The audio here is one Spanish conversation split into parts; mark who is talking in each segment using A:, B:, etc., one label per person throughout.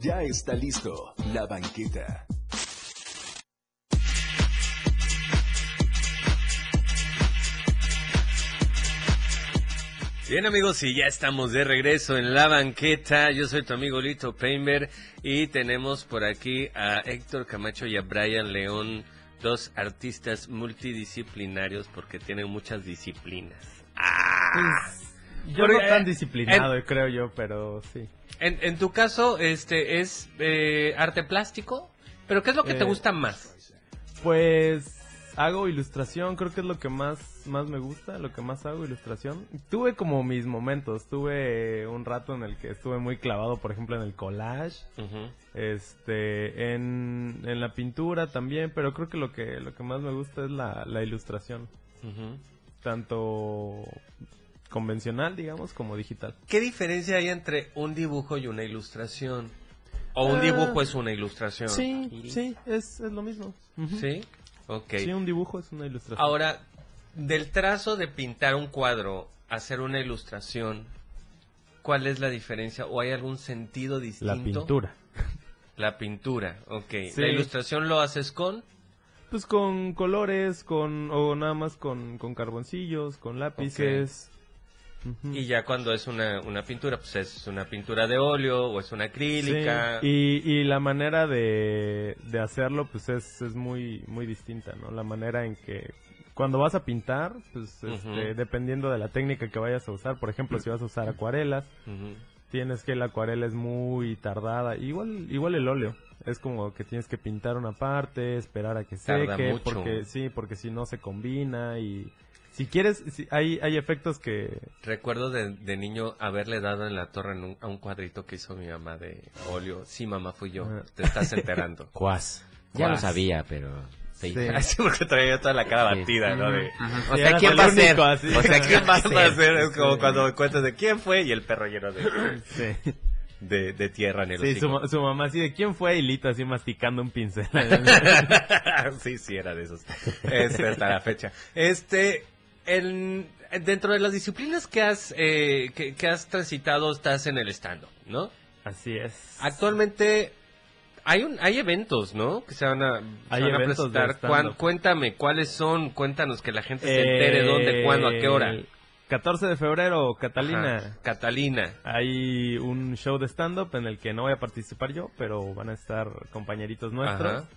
A: Ya está listo. La banqueta.
B: Bien amigos, y ya estamos de regreso en la banqueta. Yo soy tu amigo Lito Painter y tenemos por aquí a Héctor Camacho y a Brian León, dos artistas multidisciplinarios porque tienen muchas disciplinas.
C: Pues, yo
B: Porque,
C: no tan
B: eh,
C: disciplinado, creo yo, pero sí.
B: En, en tu caso, este es eh, arte plástico, pero ¿qué es lo que te
C: Eh,
B: gusta más?
C: Pues hago ilustración, creo que es lo que más, más me gusta, lo que más hago, ilustración. Tuve como mis momentos, tuve un rato en el que estuve muy clavado, por ejemplo, en el collage, este, en, en la pintura también, pero creo que lo que, lo que más me gusta es la, la ilustración, tanto convencional, digamos, como digital.
B: ¿Qué diferencia hay entre un dibujo y una ilustración? ¿O un
C: Ah.
B: dibujo es una ilustración?
C: Sí, sí, es, es lo mismo.
B: ¿Sí? Ok.
C: Sí, un dibujo es una ilustración.
B: Ahora, del trazo de pintar un cuadro a hacer una ilustración, ¿cuál es la diferencia? ¿O hay algún sentido distinto?
C: la pintura.
B: La pintura, ok.
C: Sí.
B: ¿La ilustración lo haces con?
C: Pues con colores, con o nada más con, con carboncillos, con lápices.
B: Y ya cuando es una, una pintura, pues es una pintura de óleo o es una acrílica.
C: Sí, Y, y la manera de, de hacerlo pues es, es muy muy distinta, ¿no? La manera en que cuando vas a pintar, pues este, dependiendo de la técnica que vayas a usar, por ejemplo, si vas a usar acuarelas, tienes que la acuarela es muy tardada, igual igual el óleo. Es como que tienes que pintar una parte, esperar a que
B: Tarda
C: seque,
B: mucho.
C: porque sí, porque si no se combina y si quieres, si- hay, hay efectos que
B: Recuerdo de, de niño haberle dado en la torre en un- a un cuadrito que hizo mi mamá de óleo. Sí, mamá, fui yo. Te estás enterando.
D: Cuas. Ya lo sabía, pero... se
C: Sí.
D: hizo.
B: Así porque traía toda la cara
D: Sí.
B: batida, ¿no? De.
D: O
C: Sí,
D: sea, ¿quién va a ser? O sea, ¿quién va a
B: ¿Quién va a
D: ser?
B: Es como cuando me cuentas de quién fue y el perro lleno de,
C: sí.
B: de, de tierra en el
C: Sí, su, mamá así de quién fue y Lito así masticando un pincel.
B: sí, sí, era de esos. Este, hasta la fecha. Este, en, dentro de las disciplinas que has, eh, que, que has transitado, estás en el stand ¿no?
C: así es.
B: Actualmente hay un, hay eventos, ¿no? Que se van a, se van presentar. Cuán- cuéntame, ¿cuáles son? Cuéntanos que la gente se entere dónde, cuándo, a qué hora.
C: El 14 de febrero, Catalina.
B: Ajá, Catalina.
C: Hay un show de stand-up en el que no voy a participar yo, pero van a estar compañeritos nuestros.
B: Ajá.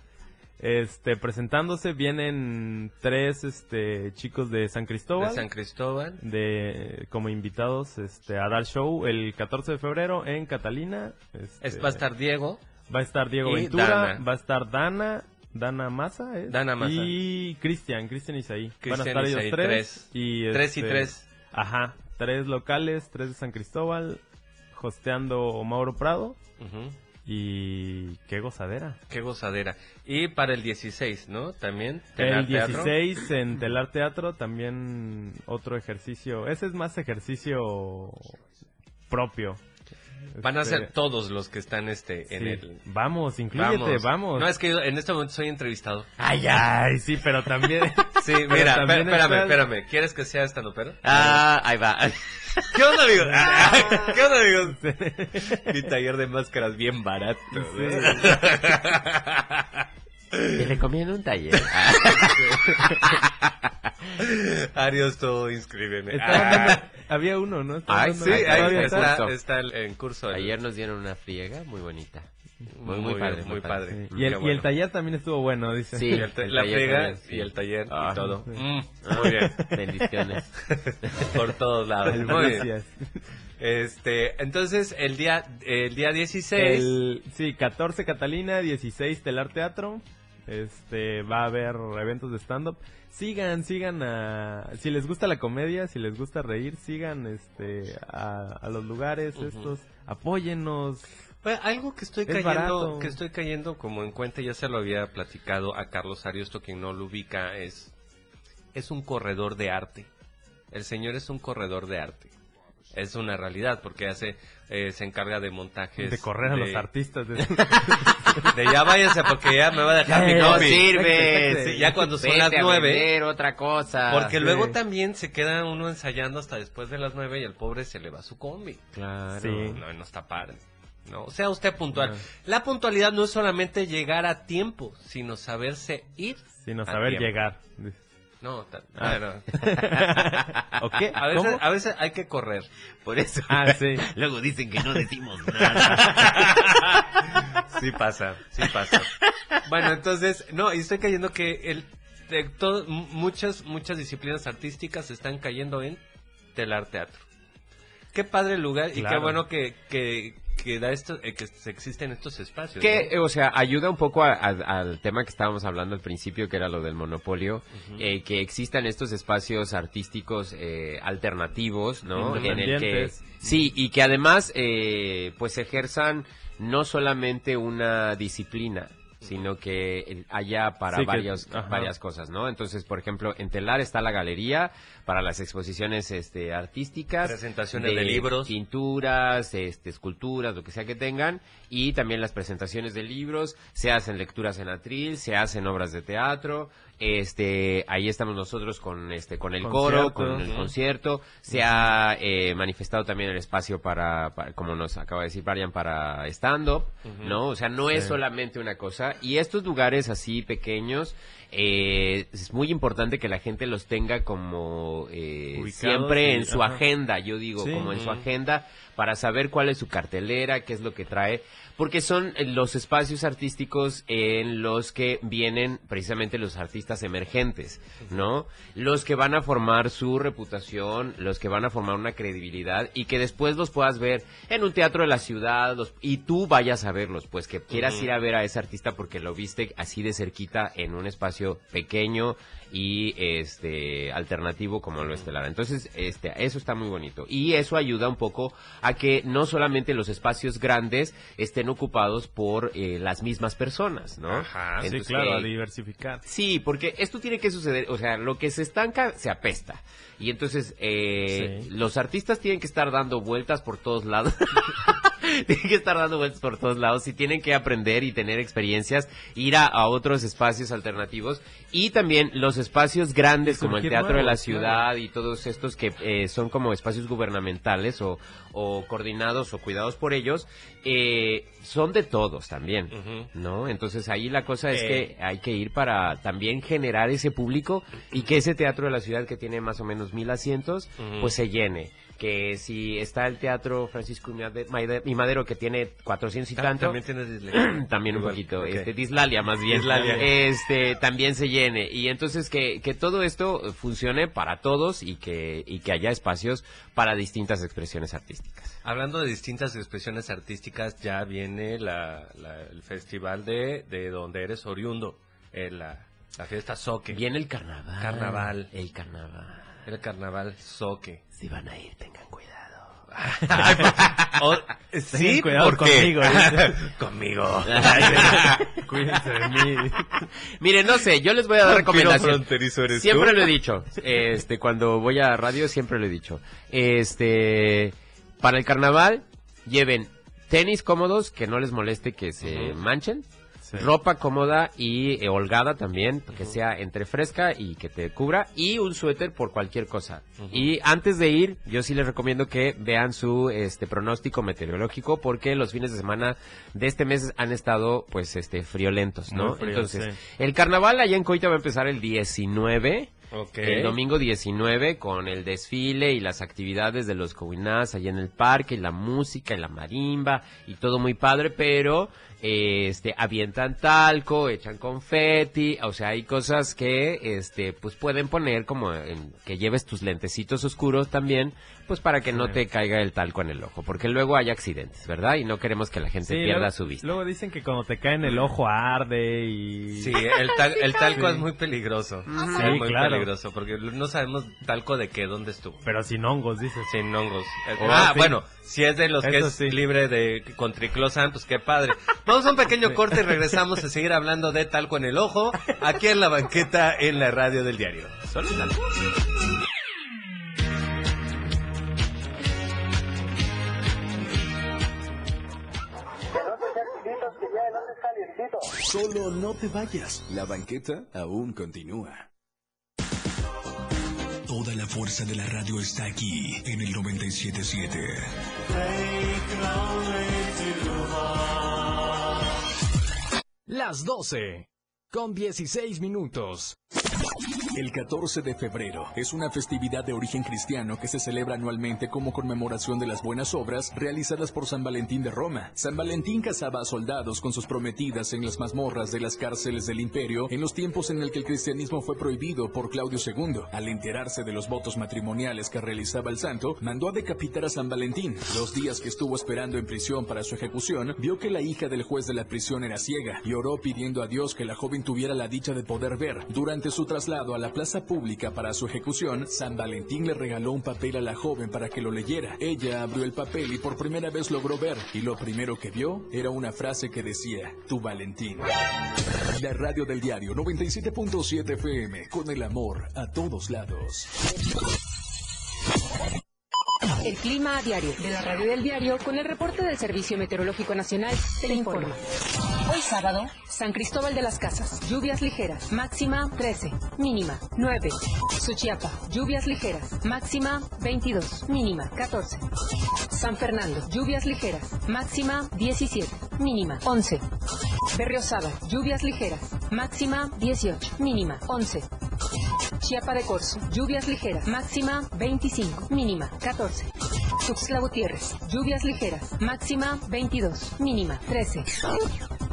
C: Este, presentándose vienen tres este, chicos de San
B: De
C: Cristóbal.
B: San Cristóbal.
C: de como invitados este a dar show el 14 de febrero en Catalina. Este,
B: Es, va a estar Diego.
C: va a estar Diego
B: y
C: Ventura,
B: Dana.
C: va a estar Dana, Dana ¿eh?
B: Dana
C: y Cristian, Cristian Isaí. Van a estar ellos tres,
B: tres.
C: y
B: Tres y
C: este,
B: tres.
C: Ajá, tres locales, tres de San Cristóbal, hosteando Mauro Prado. Y qué gozadera.
B: Qué gozadera. Y para el 16, ¿no? También.
C: El
B: Telar Teatro.
C: 16 en Telar Teatro también otro ejercicio. Ese es más ejercicio propio.
B: Van a
C: Este,
B: ser todos los que están este en
C: sí.
B: el.
C: Vamos, incluyete, vamos.
B: No, es que yo en este momento soy entrevistado.
C: Ay, ay, sí, pero también.
B: Sí, mira,
C: también
B: espé- espérame,
C: estás-
B: espérame. ¿Quieres que sea estando pero?
D: Ah, ahí va.
B: ¿Qué onda, amigos? ¿Qué onda, amigos? Mi taller de máscaras bien barato.
D: Te recomiendo un taller.
B: Arios, todo, inscríbeme. Ah,
C: había uno, ¿no? Dando-
B: sí, ahí está, está el- en curso. el-
D: Ayer nos dieron una friega muy bonita. Muy,
B: Muy
D: padre.
B: muy padre.
C: Sí. Y, el, y
B: bueno.
C: el taller también estuvo bueno, dice.
D: Sí.
B: El
D: el
B: la friega y el taller
C: Ah,
B: y todo.
C: sí.
B: Mm, muy bien.
D: Bendiciones.
B: Por todos lados. Muy bien. Este, entonces el día el día 16
C: El, sí, 14 Catalina, 16 Telar Teatro. Este, va a haber eventos de stand-up. Sigan, sigan a... Si les gusta la comedia, si les gusta reír, sigan este, a, a los lugares estos. Apóyennos.
B: Bueno, algo que estoy
C: Es
B: cayendo, que estoy cayendo como en cuenta, ya se lo había platicado a Carlos Ariosto, quien no lo ubica, es, es un corredor de arte. El señor es un corredor de arte. Es una realidad, porque hace, eh, se encarga de montajes.
C: De correr a los artistas. De...
B: De ya váyase, porque ya me va a dejar mi
D: No sirve.
B: Sí, ya cuando son
D: Vete
B: las nueve.
D: otra cosa.
B: Porque
C: sí.
B: luego también se queda uno ensayando hasta después de las nueve y el pobre se le va su combi.
D: Claro.
C: Sí.
B: No, no está padre. ¿no? Sea usted puntual. La puntualidad no es solamente llegar a tiempo, sino saberse ir.
C: Sino
B: a
C: saber
B: tiempo.
C: llegar.
B: No,
C: Ah.
B: bueno,
C: ¿O qué?
B: a veces, a veces hay que correr.
D: Por eso.
C: Ah, sí.
D: Luego dicen que no decimos nada.
B: Sí pasa, sí pasa. Bueno, entonces, no, y estoy cayendo que el, de todo, muchas, muchas disciplinas artísticas están cayendo en telar teatro. Qué padre lugar y qué bueno que, que, que da esto, eh, que existen estos espacios.
D: Que,
B: ¿no?
D: o sea, ayuda un poco a- a- al tema que estábamos hablando al principio, que era lo del monopolio, eh, que existan estos espacios artísticos eh, alternativos, ¿no? En el que, sí, y que además, eh, pues ejerzan no solamente una disciplina, sino que haya para
C: Sí,
D: varios, varias cosas, ¿no? Entonces, por ejemplo, en Telar está la galería para las exposiciones este, artísticas.
B: Presentaciones de libros.
D: Pinturas, este, esculturas, lo que sea que tengan. Y también las presentaciones de libros. Se hacen lecturas en atril, se hacen obras de teatro. Este, ahí estamos nosotros con este, con el coro, con el concierto. Se ha eh, manifestado también el espacio para, para- como nos acaba de decir Brian, para stand-up,
B: Ujú.
D: ¿no? O sea, no es solamente una cosa. Y estos lugares así pequeños, eh, es muy importante que la gente los tenga como eh, siempre en su
C: ajá.
D: agenda, yo digo,
C: Sí.
D: como en su agenda, para saber cuál es su cartelera, qué es lo que trae, porque son los espacios artísticos en los que vienen precisamente los artistas emergentes, ¿no? Los que van a formar su reputación, los que van a formar una credibilidad y que después los puedas ver en un teatro de la ciudad los- y tú vayas a verlos, pues que quieras ir a ver a ese artista porque lo viste así de cerquita en un espacio pequeño y este alternativo como lo estelar. Entonces, este eso está muy bonito y eso ayuda un poco a que no solamente los espacios grandes estén ocupados por eh, las mismas personas, ¿no?
B: Ajá, sí,
C: claro, a
D: que-
C: diversificar.
D: Sí, porque esto tiene que suceder, o sea, lo que se estanca se apesta. Y entonces eh,
C: Sí.
D: los artistas tienen que estar dando vueltas por todos lados. tienen que estar dando vueltas por todos lados y tienen que aprender y tener experiencias, ir a, a otros espacios alternativos y también los espacios grandes como el Teatro de la Ciudad y todos estos que eh, son como espacios gubernamentales o, o coordinados o cuidados por ellos, eh, son de todos también. ¿no? Entonces ahí la cosa es
B: Eh.
D: que hay que ir para también generar ese público y que ese teatro de la ciudad que tiene más o menos mil asientos, pues se llene. Que si está el teatro Francisco y Madero que tiene 400 y
B: Ta-
D: tanto,
B: También tienes dislexia.
D: también un
B: Igual,
D: poquito, este, Dislalia más bien,
B: Dislalia.
D: este, también se llene. Y entonces que, que todo esto funcione para todos y que, y que haya espacios para distintas expresiones artísticas.
B: Hablando de distintas expresiones artísticas, ya viene la, la- el festival de, de donde eres oriundo, eh, la, la fiesta Soque.
D: Viene el carnaval.
B: Carnaval.
D: El carnaval.
B: El carnaval Soque.
D: Si van a ir, tengan cuidado.
B: O- sí,
C: cuidado conmigo, dice.
B: conmigo.
C: Cuídense de mí.
D: Miren, no sé, yo les voy a dar
B: Vampiro
D: recomendación.
B: fronterizo eres
D: Siempre
B: tú.
D: lo he dicho. Este, cuando voy a radio siempre lo he dicho. Este, para el carnaval lleven tenis cómodos que no les moleste que se manchen.
C: Sí.
D: Ropa cómoda y eh, holgada también, que sea entre fresca y que te cubra, y un suéter por cualquier cosa. Y antes de ir, yo sí les recomiendo que vean su este pronóstico meteorológico, porque los fines de semana de este mes han estado, pues, este, friolentos, ¿no? Entonces,
C: sí.
D: el carnaval allá en Coita va a empezar el 19.
B: Ok.
D: El domingo 19 con el desfile y las actividades de los Coinás allá en el parque, y la música y la marimba y todo muy padre, pero este avientan talco, echan confeti, o sea, hay cosas que este pues pueden poner como en- que lleves tus lentecitos oscuros también, pues para que no te caiga el talco en el ojo, porque luego hay accidentes, ¿verdad? Y no queremos que la gente
C: Sí,
D: pierda
C: luego,
D: su vista.
C: luego dicen que cuando te cae en el ojo arde y...
B: Sí, el, tal- el talco
C: Sí.
B: es muy peligroso.
C: Sí,
B: es muy
C: claro.
B: peligroso porque no sabemos talco de qué, dónde estuvo.
C: Pero sin hongos, dices.
B: Sin hongos.
C: Oh,
B: ah,
C: sí.
B: bueno, si es de los que es
C: sí.
B: libre de con triclosan, pues qué padre. Vamos a un pequeño corte y regresamos a seguir hablando de talco en el ojo, aquí en la banqueta en la radio del diario. Solo talco.
A: No te vayas. La banqueta aún continúa. Toda la fuerza de la radio está aquí en el 977.
E: Las 12 con 16 minutos.
A: El 14 de febrero es una festividad de origen cristiano que se celebra anualmente como conmemoración de las buenas obras realizadas por San Valentín de Roma. San Valentín casaba a soldados con sus prometidas en las mazmorras de las cárceles del imperio en los tiempos en el que el cristianismo fue prohibido por Claudio II. Al enterarse de los votos matrimoniales que realizaba el santo, mandó a decapitar a San Valentín. Los días que estuvo esperando en prisión para su ejecución, vio que la hija del juez de la prisión era ciega y oró pidiendo a Dios que la joven tuviera la dicha de poder ver. Durante su traslado a la plaza pública para su ejecución, San Valentín le regaló un papel a la joven para que lo leyera. Ella abrió el papel y por primera vez logró ver, y lo primero que vio era una frase que decía, Tu Valentín. La radio del diario 97.7 FM, con el amor a todos lados.
F: El clima a diario de la radio del diario con el reporte del Servicio Meteorológico Nacional te informa. Hoy sábado, San Cristóbal de las Casas, lluvias ligeras, máxima 13, mínima 9. Suchiapa, lluvias ligeras, máxima 22, mínima 14. San Fernando, lluvias ligeras, máxima 17, mínima 11. Berriosaba, lluvias ligeras, máxima 18, mínima 11. Chiapa de Corzo, lluvias ligeras, máxima 25, mínima 14. Tuxtla Gutiérrez, lluvias ligeras, máxima 22, mínima 13.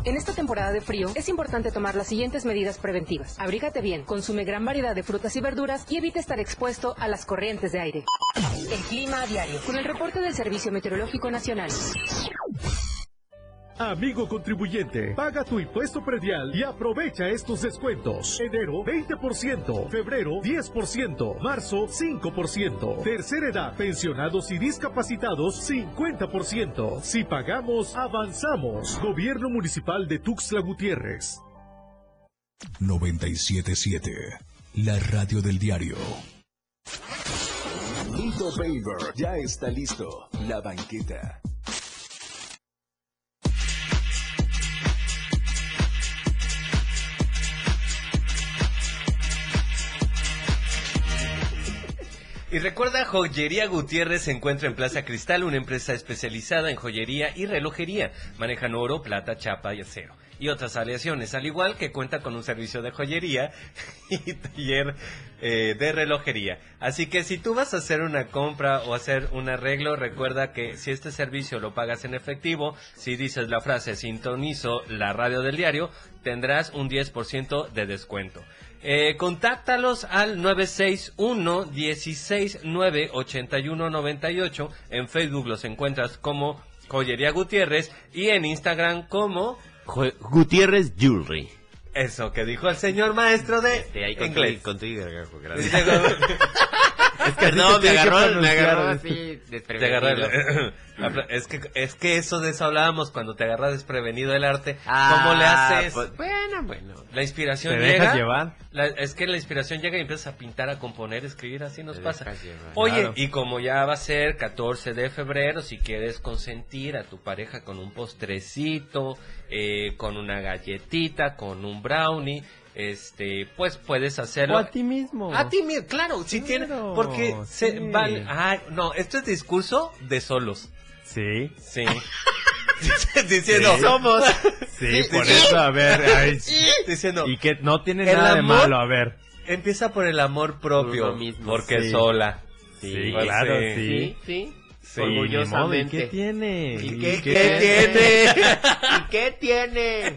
F: En esta temporada de frío es importante tomar las siguientes medidas preventivas. Abrígate bien, consume gran variedad de frutas y verduras y evita estar expuesto a las corrientes de aire. El clima a diario, con el reporte del Servicio Meteorológico Nacional.
G: Amigo contribuyente, paga tu impuesto predial y aprovecha estos descuentos. Enero 20%, febrero 10%, marzo 5%, tercera edad, pensionados y discapacitados 50%. Si pagamos, avanzamos. Gobierno Municipal de Tuxtla Gutiérrez.
A: 977. La radio del diario. Lito Baber ya está listo. La banqueta.
B: Y recuerda, Joyería Gutiérrez se encuentra en Plaza Cristal, una empresa especializada en joyería y relojería. Manejan oro, plata, chapa y acero. Y otras aleaciones, al igual que cuenta con un servicio de joyería y taller eh, de relojería. Así que si tú vas a hacer una compra o hacer un arreglo, recuerda que si este servicio lo pagas en efectivo, si dices la frase sintonizo la radio del diario, tendrás un 10% de descuento. Eh, contáctalos al 961-169-8198. En Facebook los encuentras como Joyería Gutiérrez y en Instagram como
D: Jo- Gutiérrez Jewelry.
B: eso que dijo el señor maestro de
D: Este, ahí
B: inglés.
D: con tu gargajo, Gracias.
B: luego-
D: Perdón, me
C: que
D: agarró, me agarró así
B: Te agarró
D: desprevenido.
B: el- es que es que eso de eso hablábamos cuando te agarra desprevenido el arte.
D: Ah,
B: ¿Cómo le haces?
D: pues, bueno, bueno.
B: La inspiración
C: ¿Te
B: llega.
C: dejas llevar?
B: La- es que la inspiración llega y empiezas a pintar, a componer, a escribir, así nos
D: Te
B: pasa.
D: llevar.
B: Oye,
C: Claro.
B: y como ya va a ser 14 de febrero, si quieres consentir a tu pareja con un postrecito, eh, con una galletita, con un brownie, este, pues puedes hacerlo.
C: O a ti mismo.
B: A ti mismo, claro, si tiene, porque se vale, ay, no, esto es discurso de solos.
C: Sí.
B: Sí. Diciendo,
C: Sí.
B: somos.
C: Sí, por eso, a ver. ay,
B: Diciendo,
C: y que no tiene nada de malo, a ver.
B: empieza por el amor propio.
D: Mismo,
B: porque
C: sí.
B: sola.
C: Sí,
B: Pues
C: claro,
B: sí.
C: sí.
D: Sí, Orgullosamente.
C: ¿Y qué tiene?
D: ¿Y qué,
B: qué
D: tiene? ¿Y qué tiene?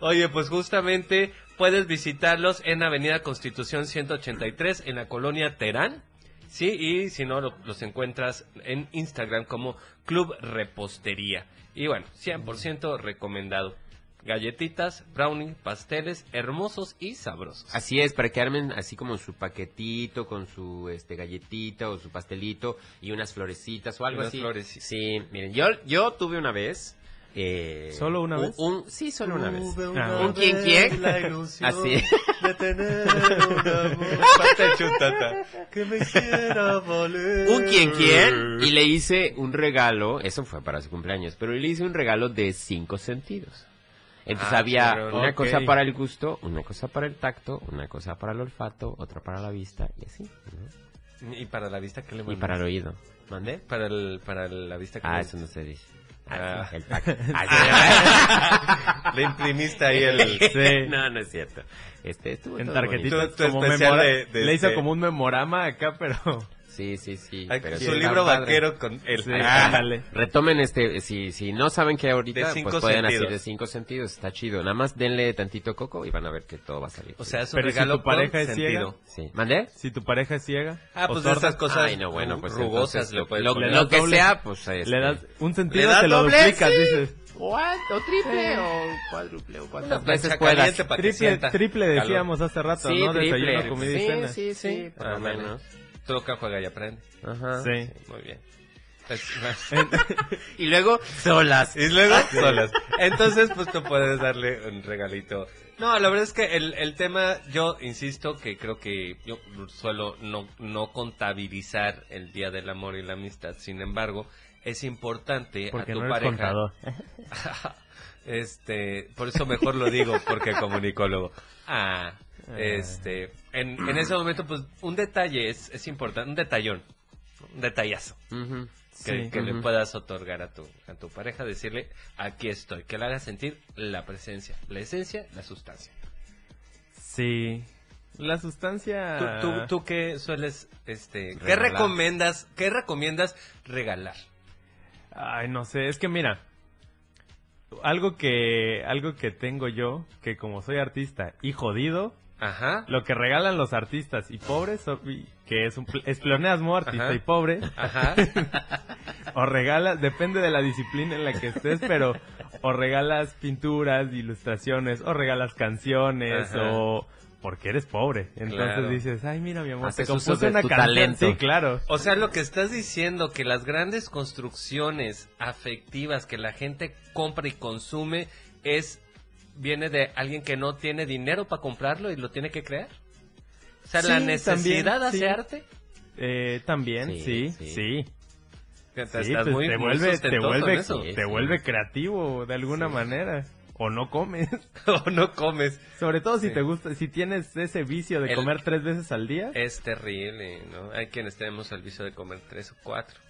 B: Oye, pues justamente puedes visitarlos en Avenida Constitución 183 en la colonia Terán. Sí, y si no, lo- los encuentras en Instagram como Club Repostería. Y bueno, 100% recomendado. Galletitas, brownie, pasteles, hermosos y sabrosos.
D: Así es, para que armen así como su paquetito con su este galletita o su pastelito y unas florecitas o algo
B: Unas
D: así.
B: florecitas.
D: Sí, miren, yo yo tuve una vez eh,
C: ¿Solo una
D: un-
C: vez?
D: un- sí, solo una vez.
C: Ah.
D: ¿Un quién quién? Así.
B: de tener un amor. Que me hiciera valer.
D: Un quien quién y le hice un regalo, eso fue para su cumpleaños, pero le hice un regalo de cinco sentidos. Entonces
B: Ah,
D: había
B: claro.
D: una
C: Ok.
D: cosa para el gusto, una cosa para el tacto, una cosa para el olfato, otra para la vista y así. ¿no?
B: ¿Y para la vista qué le
D: Y
B: mandas?
D: para el oído. ¿Mandé?
B: Para, el, para la vista que
D: Ah,
B: le-
D: eso no se dice.
B: Ah.
D: Ah, el tacto. Ah,
B: Le imprimiste ahí el...
C: Sí.
D: no, no es cierto. Este estuvo
C: En tarjetitas como
B: especial
C: memora-
B: de- de
C: Le hizo
B: este-
C: como un memorama acá, pero...
D: Sí, sí, sí. Pero
B: su
D: sí
B: libro
D: padre.
B: vaquero con el...
C: Sí,
B: Ah.
D: Retomen este, si, si no saben que ahorita, pues pueden
B: sentidos.
D: así de cinco sentidos, está chido. Nada más denle tantito coco y van a ver que todo va a salir.
B: O sea, es un
C: Pero si
B: regalo
C: tu pareja es
B: sentido.
D: sí. ¿Mandé?
C: Si tu pareja es ciega
B: Ah, pues
C: sorda,
B: esas cosas
D: Ay, no, bueno, pues
B: rugosas
D: entonces, lo, lo- lo que
C: doble.
D: sea, pues este,
C: le das un sentido, te lo
B: doble?
C: duplicas,
B: Sí.
C: dices.
D: What? ¿O triple o cuádruple o cuántas veces puedas?
C: Triple, triple
B: calor.
C: decíamos hace rato,
D: Sí,
C: ¿no?
D: triple.
C: Desayuno, comida y
D: sí,
C: cena.
D: sí, sí, por lo menos.
B: Toca, juega y aprende.
D: Ajá.
C: Sí.
B: Muy bien. Pues,
D: Y luego, solas.
B: Y luego solas. Entonces, pues tú puedes darle un regalito. No, la verdad es que el, el tema, yo insisto que creo que yo suelo no, no contabilizar el Día del Amor y la Amistad. Sin embargo, es importante
C: Porque
B: a tu
C: no
B: pareja. este, por eso mejor lo digo, porque comunicólogo. Ah, este, en, en ese momento, pues, un detalle es, es importante, un detallón, un detallazo que,
C: Sí.
B: que le puedas otorgar a tu, a tu pareja, decirle, aquí estoy, que le hagas sentir la presencia, la esencia, la sustancia.
C: Sí. La sustancia...
B: ¿Tú, tú, tú qué sueles, este, qué recomiendas, qué recomiendas regalar?
C: Ay, no sé, es que mira, algo que algo que tengo yo, que como soy artista y jodido,
B: Ajá,
C: lo que regalan los artistas y pobres, que es un es pleonasmo, artista
B: Ajá.
C: y pobre,
B: ajá,
C: o regalas, depende de la disciplina en la que estés, pero o regalas pinturas, ilustraciones, o regalas canciones,
B: Ajá.
C: o porque eres pobre. Entonces
B: Claro.
C: dices, ay, mira, mi amor,
D: Haces
C: te compuse una canción. Sí, claro.
B: O sea, lo que estás diciendo, que las grandes construcciones afectivas que la gente compra y consume es viene de alguien que no tiene dinero para comprarlo y lo tiene que crear. O sea, la necesidad
C: también,
B: hace
C: sí.
B: arte.
C: Eh, también,
D: Sí,
C: sí.
B: Te,
C: Sí,
B: estás
C: pues,
B: muy,
C: te
B: muy
C: vuelve, te te creativo de alguna manera. O no comes.
B: o no comes.
C: Sobre todo si
B: Sí.
C: te gusta, si tienes ese vicio de
B: El-
C: comer tres veces al día.
B: Es terrible, ¿no? Hay quienes tenemos el vicio de comer tres o cuatro.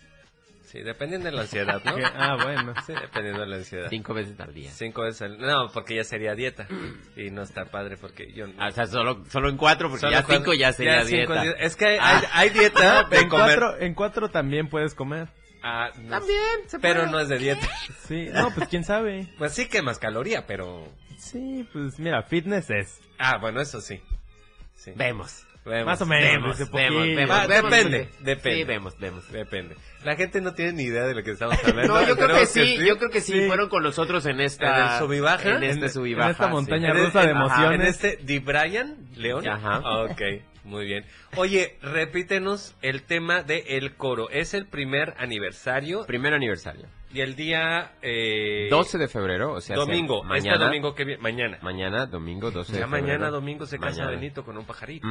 B: Sí, dependiendo de la ansiedad, ¿no?
C: ah, bueno.
B: Sí, dependiendo de la ansiedad.
D: Cinco veces al día.
B: Cinco veces al... No, porque ya sería dieta. Y no está padre porque yo...
D: Ah, O sea, solo, solo en cuatro, porque
B: Solo
D: ya
B: cuando-
D: cinco ya sería
B: cinco
D: dieta.
B: Es que hay,
D: Ah.
B: hay, hay dieta de
C: en,
B: comer.
C: cuatro, en cuatro también puedes comer.
B: Ah, no
D: También, se
B: Pero
D: puede.
B: no es de dieta.
C: Sí, no, pues quién sabe.
B: Pues sí quemas caloría, pero...
C: Sí, pues mira, fitness es.
B: Ah, bueno, eso sí. Sí.
D: Vemos.
B: Vemos.
C: Más o menos.
D: Vemos,
B: Ah,
D: vemos.
B: depende, depende.
D: Sí, vemos, vemos.
B: Depende. La gente no tiene ni idea de lo que estamos hablando.
D: No, yo creo que sí, yo creo que sí,
C: Sí.
D: fueron con nosotros en esta...
B: ¿En el sub y baja?
D: En este
C: En- esta
D: sí.
C: montaña
B: En
C: rusa de emociones.
B: En este, ¿Di Brian León?
D: Ajá.
B: Ah, Ok, muy bien. Oye, repítenos el tema de El Coro. Es el primer aniversario
D: Primer aniversario.
B: Y el día... Eh,
D: 12 de febrero, o sea,
B: domingo. Este
D: mañana,
B: domingo que viene. Mañana.
D: mañana, domingo 12 de
B: Ya
D: febrero.
B: mañana domingo se casa
D: Mañana.
B: Benito con un pajarito.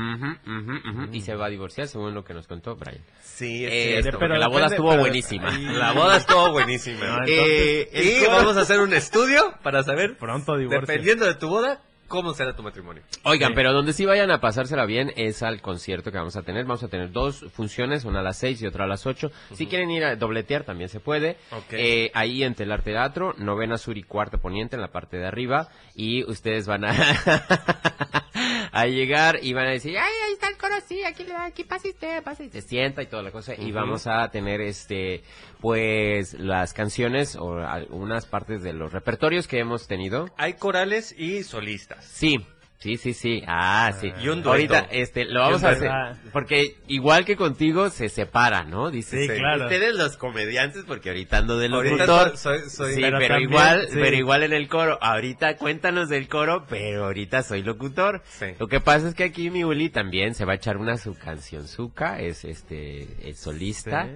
D: Y se va a divorciar, según lo que nos contó Brian.
B: Sí,
D: Eh,
B: cierto.
D: porque la boda estuvo buenísima.
B: La boda estuvo buenísima. Eh,
C: entonces,
B: y vamos a hacer un estudio para saber,
C: Pronto divorcio.
B: dependiendo de tu boda, cómo será tu matrimonio.
D: Oigan,
C: Sí.
D: pero donde sí vayan a pasársela bien es al concierto que vamos a tener. Vamos a tener dos funciones, una a las 6 y otra a las 8. Si quieren ir a dobletear también se puede.
B: Ok.
D: Eh, ahí en Telar Teatro, novena sur y cuarta poniente en la parte de arriba. Y ustedes van a, a llegar y van a decir, ay, ahí está el coro, sí, aquí, aquí pasa usted, pasa y se sienta y toda la cosa. Y vamos a tener este, pues, las canciones o algunas partes de los repertorios que hemos tenido.
B: Hay corales y solistas.
D: Sí, sí, sí, sí. Ah, sí.
B: Y un dueto.
D: Ahorita, este, lo vamos a hacer. Porque igual que contigo, se separa, ¿no? Dice.
C: Sí, claro.
D: Ustedes los comediantes, porque ahorita ando de
B: Ahorita
D: locutor.
B: soy, soy,
D: sí,
C: Pero
D: pero,
C: también,
D: igual,
C: sí.
D: pero igual en el coro. Ahorita cuéntanos del coro, pero ahorita soy locutor.
B: Sí.
D: Lo que pasa es que aquí mi Uli también se va a echar una su canción suca, es este, es solista.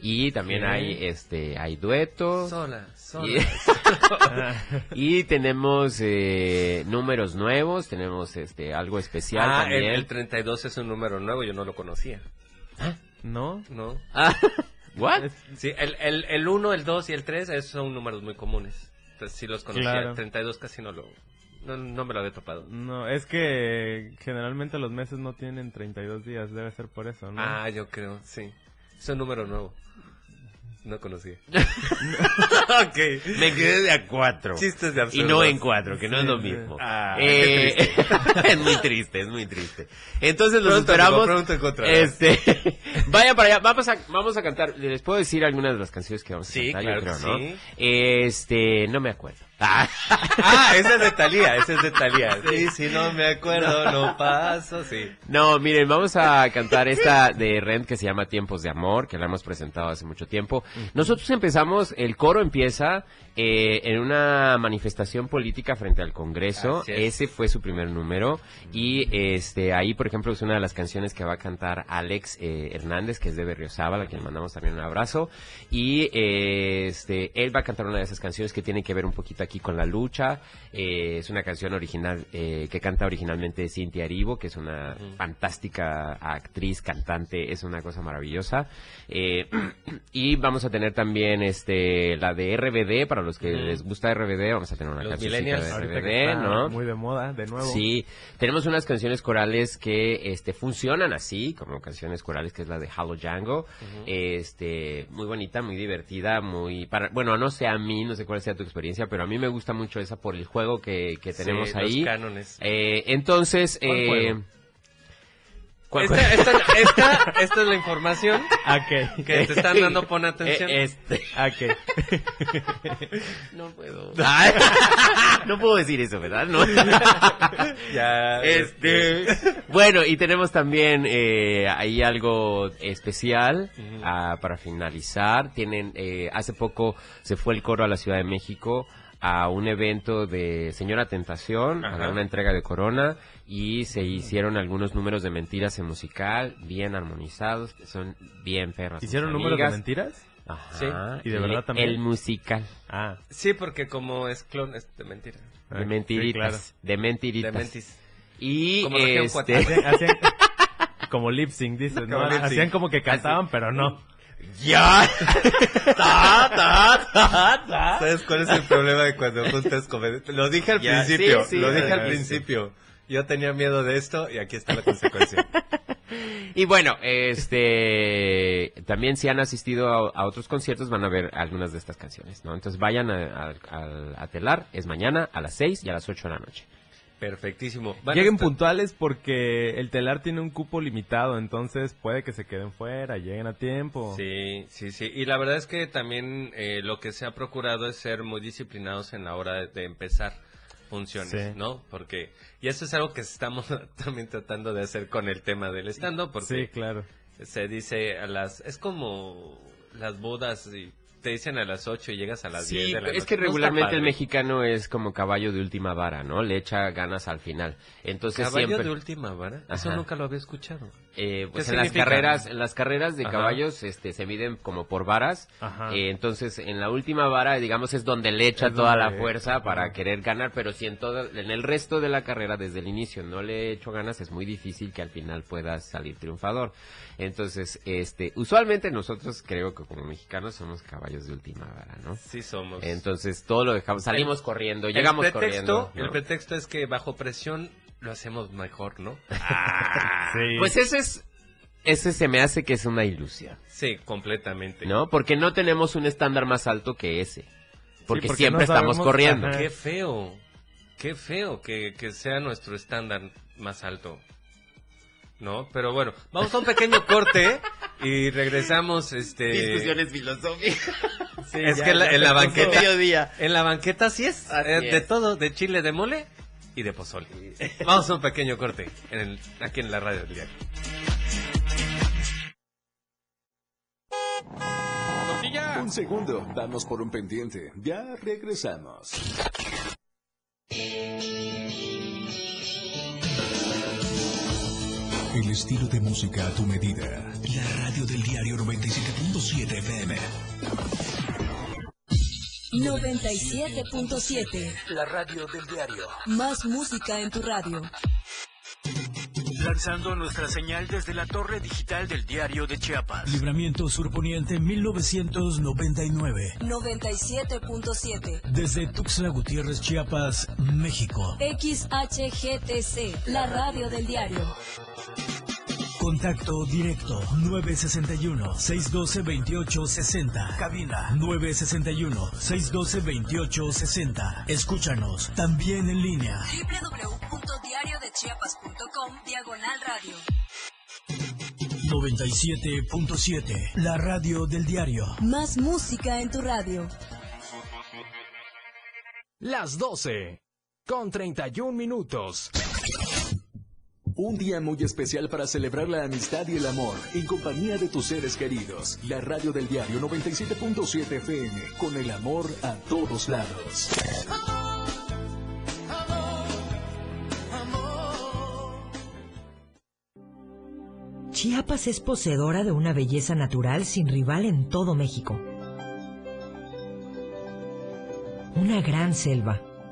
D: Y también hay, este, hay duetos.
B: sola, sola.
D: Y-
C: Ah,
D: y tenemos eh, números nuevos, tenemos este algo especial
B: Ah, el,
D: también.
B: el 32 es un número nuevo, yo no lo conocía.
C: ¿No?
B: ¿No?
D: Ah, ¿what?
B: Sí, el, el, el 1, el 2 y el 3 esos son números muy comunes. Entonces sí los conocía.
C: Claro.
B: 32 casi no lo... No, no me lo había topado.
C: No, es que generalmente los meses no tienen 32 días, debe ser por eso, ¿no?
B: Ah, yo creo, sí. Es un número nuevo. No conocía. ok.
D: Me quedé de a cuatro.
B: Chistes de
D: Y
B: absurdos.
D: no en cuatro, que no es lo mismo.
B: Ah,
D: Eh, es muy triste, es muy triste. Entonces los
B: Pronto,
D: esperamos.
B: amigo.
D: Este, vaya para allá, vamos a, vamos a cantar. Les puedo decir algunas de las canciones que vamos a
B: Sí,
D: cantar,
B: claro
D: yo creo,
B: que
D: ¿no?
B: sí.
D: Este, no me acuerdo. Ah.
B: Ah, ese es de Talía, ese es de Talía. Sí, sí, no me acuerdo, lo paso, sí.
D: No, miren, vamos a cantar esta de Rent que se llama Tiempos de Amor, que la hemos presentado hace mucho tiempo. Nosotros empezamos, el coro empieza eh, en una manifestación política frente al Congreso.
B: Es.
D: Ese fue su primer número. Y este ahí, por ejemplo, es una de las canciones que va a cantar Alex eh, Hernández, que es de Berriozábal, a quien mandamos también un abrazo. Y eh, este él va a cantar una de esas canciones que tiene que ver un poquito aquí con la lucha. Eh, es una canción original eh, que canta originalmente Cintia Erivo, que es una fantástica actriz, cantante, es una cosa maravillosa. Eh, y vamos a tener también este la de RBD, para los que les gusta RBD, vamos a tener una canción de RBD, ¿no?
C: muy de moda, de nuevo.
D: Sí, tenemos unas canciones corales que este funcionan así, como canciones corales, que es la de Halo Django. Este, muy bonita, muy divertida, muy para bueno, no sé a mí, no sé cuál sea tu experiencia, pero a mí me gusta mucho esa por el juego que, que tenemos
B: Sí,
D: ahí.
B: Los cánones.
D: Eh, entonces,
C: ¿Cuál
D: eh,
C: juego?
D: ¿cuál
B: Esta, esta, esta, esta es la información
C: ¿A qué?
B: que te están dando, pon atención.
D: Eh, este,
C: ¿A qué?
D: no puedo. no puedo decir eso, ¿verdad? No.
B: ya,
D: Este, bueno, y tenemos también eh, ahí algo especial ah, para finalizar. Tienen, eh, hace poco se fue el coro a la Ciudad de México a un evento de Señora Tentación, a
B: Ajá.
D: una entrega de corona y se hicieron algunos números de mentiras en musical, bien armonizados, que son bien perros.
C: ¿Hicieron números de mentiras?
D: Ajá,
B: Sí.
C: ¿Y de verdad también?
D: El musical.
C: Ah,
B: Sí, porque como es clon, es de mentira.
C: ah,
D: De
C: sí,
D: mentiritas.
C: claro.
D: De mentiritas.
B: De mentis.
D: Y
B: Como
D: este.
C: Hacían, hacían como lip sync, dices, ¿no?
B: Como lip sync.
C: Hacían como que cantaban, pero no.
D: ¡Ya! Ta, ta, ta, ta.
B: ¿Sabes cuál es el problema de cuando juntas comedia? Lo dije al
D: Ya,
B: principio,
D: sí, sí,
B: lo dije al principio. Yo tenía miedo de esto y aquí está la consecuencia.
D: Y bueno, este también si han asistido a, a otros conciertos van a ver algunas de estas canciones, ¿no? Entonces vayan a, a- a Telar, es mañana a las 6 y a las 8 de la noche.
B: Perfectísimo. Van
C: Lleguen
B: estar-
C: puntuales porque el telar tiene un cupo limitado, entonces puede que se queden fuera, lleguen a tiempo.
B: Sí, sí, sí. Y la verdad es que también eh, lo que se ha procurado es ser muy disciplinados en la hora de, de empezar funciones,
C: Sí.
B: ¿no? Porque, y eso es algo que estamos también tratando de hacer con el tema del stand-up,
C: Sí,
B: porque
C: claro.
B: se dice a las, es como las bodas y te dicen a las 8 y llegas a las 10
D: Sí,
B: de la
D: es
B: noche.
D: que
B: No está
D: regularmente el mexicano es como caballo de última vara, ¿no? Le echa ganas al final. Entonces
B: Caballo
D: siempre
B: de última vara. Eso
D: Ajá.
B: nunca lo había escuchado.
D: Eh, pues
B: ¿Qué
D: en las carreras, en las carreras de
B: Ajá.
D: caballos, este, se miden como por varas.
C: Ajá.
D: Eh, entonces, en la última vara, digamos, es donde le echa
C: Es
D: toda la fuerza para querer ganar, pero si en todo, en el resto de la carrera, desde el inicio, no le echo ganas, es muy difícil que al final puedas salir triunfador. Entonces, este, usualmente nosotros creo que como mexicanos somos caballos de última vara, ¿no?
B: Sí somos.
D: Entonces, todo lo dejamos, salimos corriendo,
B: el
D: llegamos
B: pretexto,
D: corriendo. ¿no?
B: El pretexto es que bajo presión lo hacemos mejor, ¿no?
C: Sí.
D: Pues ese es, ese se me hace que es una ilusión.
B: Sí, completamente.
D: ¿no? Porque no tenemos un estándar más alto que ese. Porque,
C: porque
D: siempre
C: no
D: estamos
C: sabemos-
D: corriendo.
C: ajá.
B: Qué feo, qué feo que, que sea nuestro estándar más alto. ¿No? Pero bueno, vamos a un pequeño corte y regresamos, este...
D: filosóficas.
C: Sí,
B: es
C: ya,
B: que la- en la banqueta...
D: Mediodía.
B: En la banqueta sí es, eh, de
D: es.
B: todo, de chile, de mole y de pozole. Vamos a un pequeño corte en el- aquí en la radio del diario.
A: Un segundo, vamos por un pendiente. Ya regresamos. El estilo de música a tu medida. La radio del diario 97.7 FM.
F: 97.7.
A: La radio del diario.
F: Más música en tu radio.
H: lanzando nuestra señal desde la torre digital del diario de Chiapas.
I: Libramiento Surponiente 1999.
J: 97.7.
I: Desde Tuxtla Gutiérrez, Chiapas, México.
J: XHGTC, la radio del diario.
I: Contacto directo 961-612-2860. Cabina 961-612-2860. Escúchanos también en línea.
J: www.diariodechiapas.com Diagonal Radio.
I: 97.7. La radio del diario.
J: Más música en tu radio.
E: Las 12. Con 31 minutos.
A: Un día muy especial para celebrar la amistad y el amor en compañía de tus seres queridos. La radio del diario 97.7 FM con el amor a todos lados.
K: Chiapas es poseedora de una belleza natural sin rival en todo México. Una gran selva,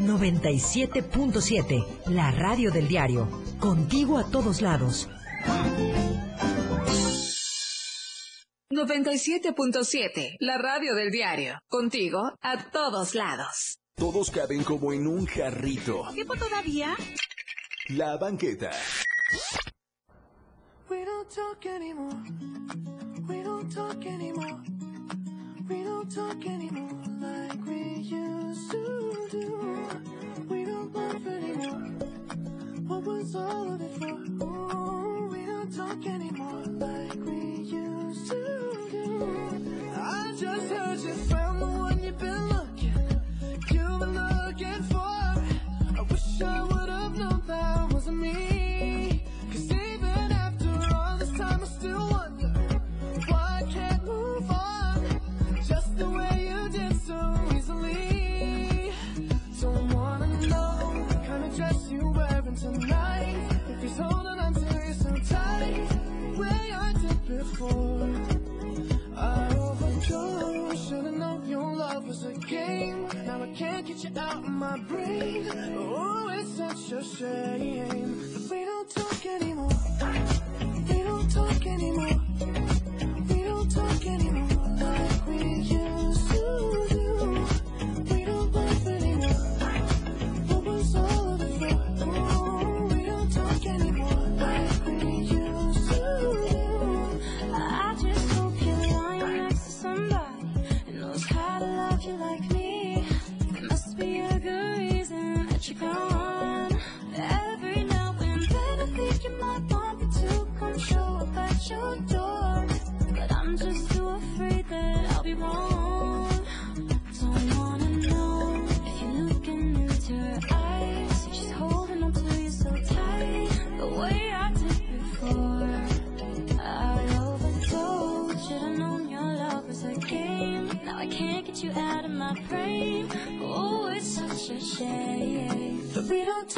K: 97.7, la radio del diario. Contigo a todos lados.
F: 97.7, la radio del diario. Contigo a todos lados.
A: Todos caben como en un jarrito.
F: ¿Tiempo todavía?
A: La banqueta.
L: We don't talk anymore. We don't talk anymore. We don't talk anymore like we used to do. We don't laugh anymore. What was all of it for? Ooh, we don't talk anymore like we used to do. I just heard you found the one you've been looking. You've been looking for. I wish I would have known that wasn't me. Game. Now I can't get you out of my brain. Oh, it's such a shame that we don't talk anymore. You out of my brain. Oh, it's such a shame that we don't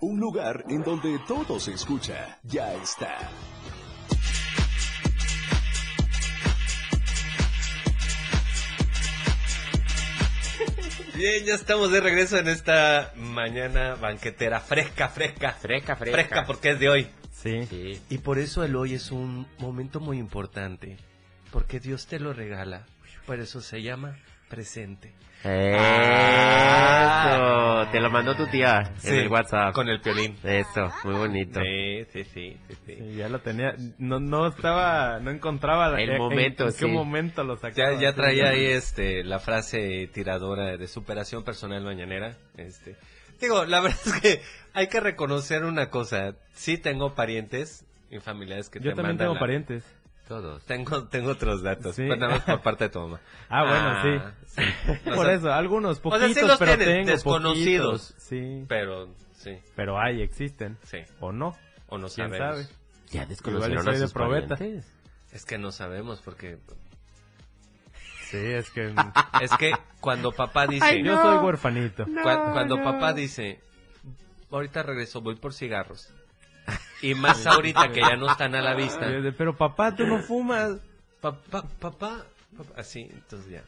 A: Un lugar en donde todo se escucha, ya está.
B: Bien, ya estamos de regreso en esta mañana banquetera fresca, fresca.
D: Fresca, fresca.
B: Fresca porque es de hoy.
C: Sí.
B: Y por eso el hoy es un momento muy importante. Porque Dios te lo regala. Por eso se llama presente.
D: Eso, te lo mandó tu tía
B: Sí,
D: en el WhatsApp.
B: Con el piolín.
D: Eso, muy bonito.
B: Sí, sí, sí, sí, sí.
C: Sí, ya lo tenía. No, no estaba, no encontraba la-
D: El
C: en-
D: momento,
C: en, en
D: sí.
C: qué momento lo sacaba.
B: Ya, traía ahí este la frase tiradora de superación personal mañanera. Este, digo, la verdad es que hay que reconocer una cosa. Sí tengo parientes y familiares que
C: Yo
B: te
C: también
B: mandan
C: tengo
B: la-
C: parientes.
B: Todos. Tengo, tengo otros datos.
C: Sí.
B: pero nada más por parte de tu mamá.
C: Ah, bueno,
B: Ah,
C: sí.
B: O
C: Por
B: sea,
C: eso, algunos
B: o
C: poquitos,
B: sea, sí los
C: pero tengo
B: desconocidos.
C: poquitos, Sí.
B: Pero, sí,
C: Pero hay, existen.
B: sí.
C: O no.
B: O no
C: ¿Quién
B: sabemos.
C: sabe?
D: Ya desconocieron
C: soy
D: a
C: de
D: sus
C: probeta.
D: parientes.
B: Es que no sabemos porque...
C: Sí, es que
B: Es que cuando papá dice...
C: Ay, yo soy huerfanito.
B: Cua- cuando papá dice, ahorita regreso, voy por cigarros. Y más ahorita que ya no están a la vista.
C: Y Pero papá, tú no fumas.
B: Papá, papá, papá, así, entonces ya.